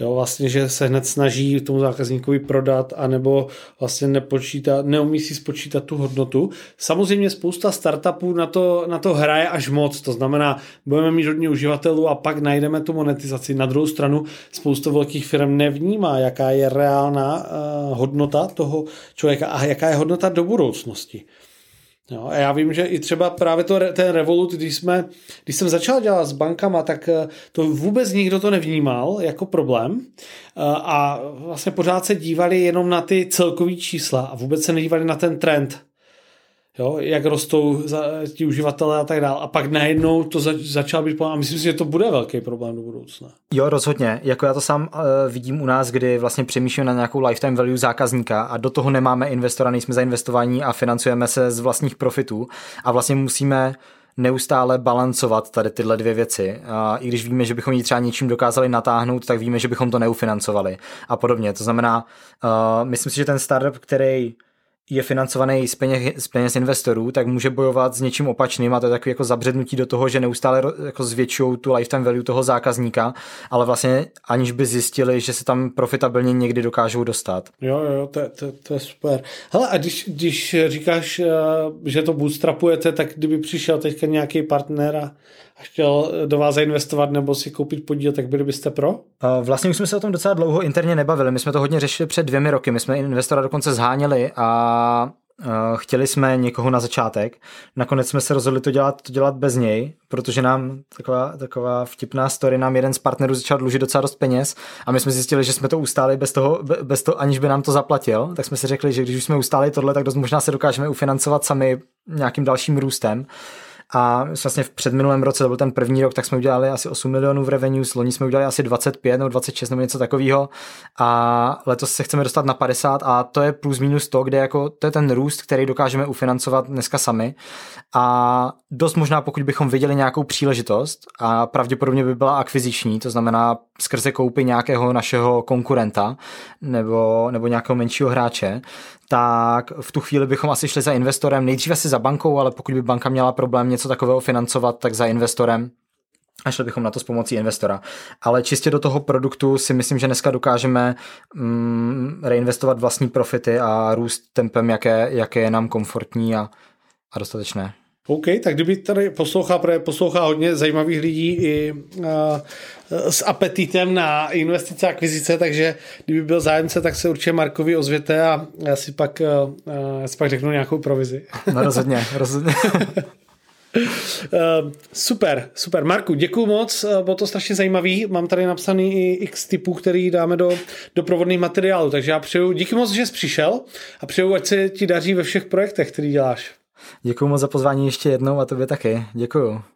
Jo, vlastně, že se hned snaží tomu zákazníkovi prodat anebo vlastně nepočítá, neumí si spočítat tu hodnotu. Samozřejmě spousta startupů na to, na to hraje až moc, to znamená, budeme mít hodně uživatelů a pak najdeme tu monetizaci. Na druhou stranu spousta velkých firm nevnímá, jaká je reálná uh, hodnota toho člověka. A jaká je hodnota do budoucnosti. Jo, a já vím, že i třeba právě to, ten Revolut, když, jsme, když jsem začal dělat s bankama, tak eh, to vůbec nikdo to nevnímal jako problém. Eh, a vlastně pořád se dívali jenom na ty celkový čísla a vůbec se nedívali na ten trend jo, jak rostou za, ti uživatelé a tak dále. A pak najednou to zač, začalo být a myslím si, že to bude velký problém do budoucna. Jo, rozhodně. Jako já to sám uh, vidím u nás, kdy vlastně přemýšlím na nějakou lifetime value zákazníka a do toho nemáme investora, nejsme zainvestovaní a financujeme se z vlastních profitů a vlastně musíme neustále balancovat tady tyhle dvě věci. A I když víme, že bychom ji třeba něčím dokázali natáhnout, tak víme, že bychom to neufinancovali a podobně. To znamená, uh, myslím si, že ten startup, který je financovaný z peněz, z peněz investorů, tak může bojovat s něčím opačným a to je takový jako zabřednutí do toho, že neustále jako zvětšují tu lifetime value toho zákazníka, ale vlastně aniž by zjistili, že se tam profitabilně někdy dokážou dostat. Jo, jo, to, to, to je super. Hele, a když, když říkáš, eh, že to bootstrapujete, tak kdyby přišel teďka nějaký partner a chtěl do vás zainvestovat nebo si koupit podíl, tak byli byste pro? Vlastně už jsme se o tom docela dlouho interně nebavili. My jsme to hodně řešili před dvěmi roky. My jsme investora dokonce zháněli a chtěli jsme někoho na začátek. Nakonec jsme se rozhodli to dělat, to dělat bez něj, protože nám taková, taková vtipná story, nám jeden z partnerů začal dlužit docela dost peněz a my jsme zjistili, že jsme to ustáli bez toho, bez toho, aniž by nám to zaplatil. Tak jsme si řekli, že když už jsme ustáli tohle, tak dost možná se dokážeme ufinancovat sami nějakým dalším růstem. A vlastně v předminulém roce, to byl ten první rok, tak jsme udělali asi 8 milionů v revenue, loni jsme udělali asi 25 nebo 26 nebo něco takového a letos se chceme dostat na 50 a to je plus minus to, kde jako to je ten růst, který dokážeme ufinancovat dneska sami. A dost možná pokud bychom viděli nějakou příležitost a pravděpodobně by byla akviziční, to znamená skrze koupy nějakého našeho konkurenta nebo, nebo nějakého menšího hráče, tak v tu chvíli bychom asi šli za investorem, nejdříve si za bankou, ale pokud by banka měla problém něco takového financovat, tak za investorem a šli bychom na to s pomocí investora. Ale čistě do toho produktu si myslím, že dneska dokážeme mm, reinvestovat vlastní profity a růst tempem, jaké, jaké je nám komfortní a, a dostatečné. OK, tak kdyby tady poslouchá, poslouchá hodně zajímavých lidí i uh, s apetitem na investice a akvizice, takže kdyby byl zájemce, tak se určitě Markovi ozvěte a já si pak, uh, já si pak řeknu nějakou provizi. No rozhodně, rozhodně. Uh, super, super. Marku, děkuji moc, bylo to strašně zajímavý. Mám tady napsaný i x typů, který dáme do doprovodných materiálů, takže já přeju, díky moc, že jsi přišel a přeju, ať se ti daří ve všech projektech, který děláš. Děkuji moc za pozvání ještě jednou a tobě taky. Děkuji.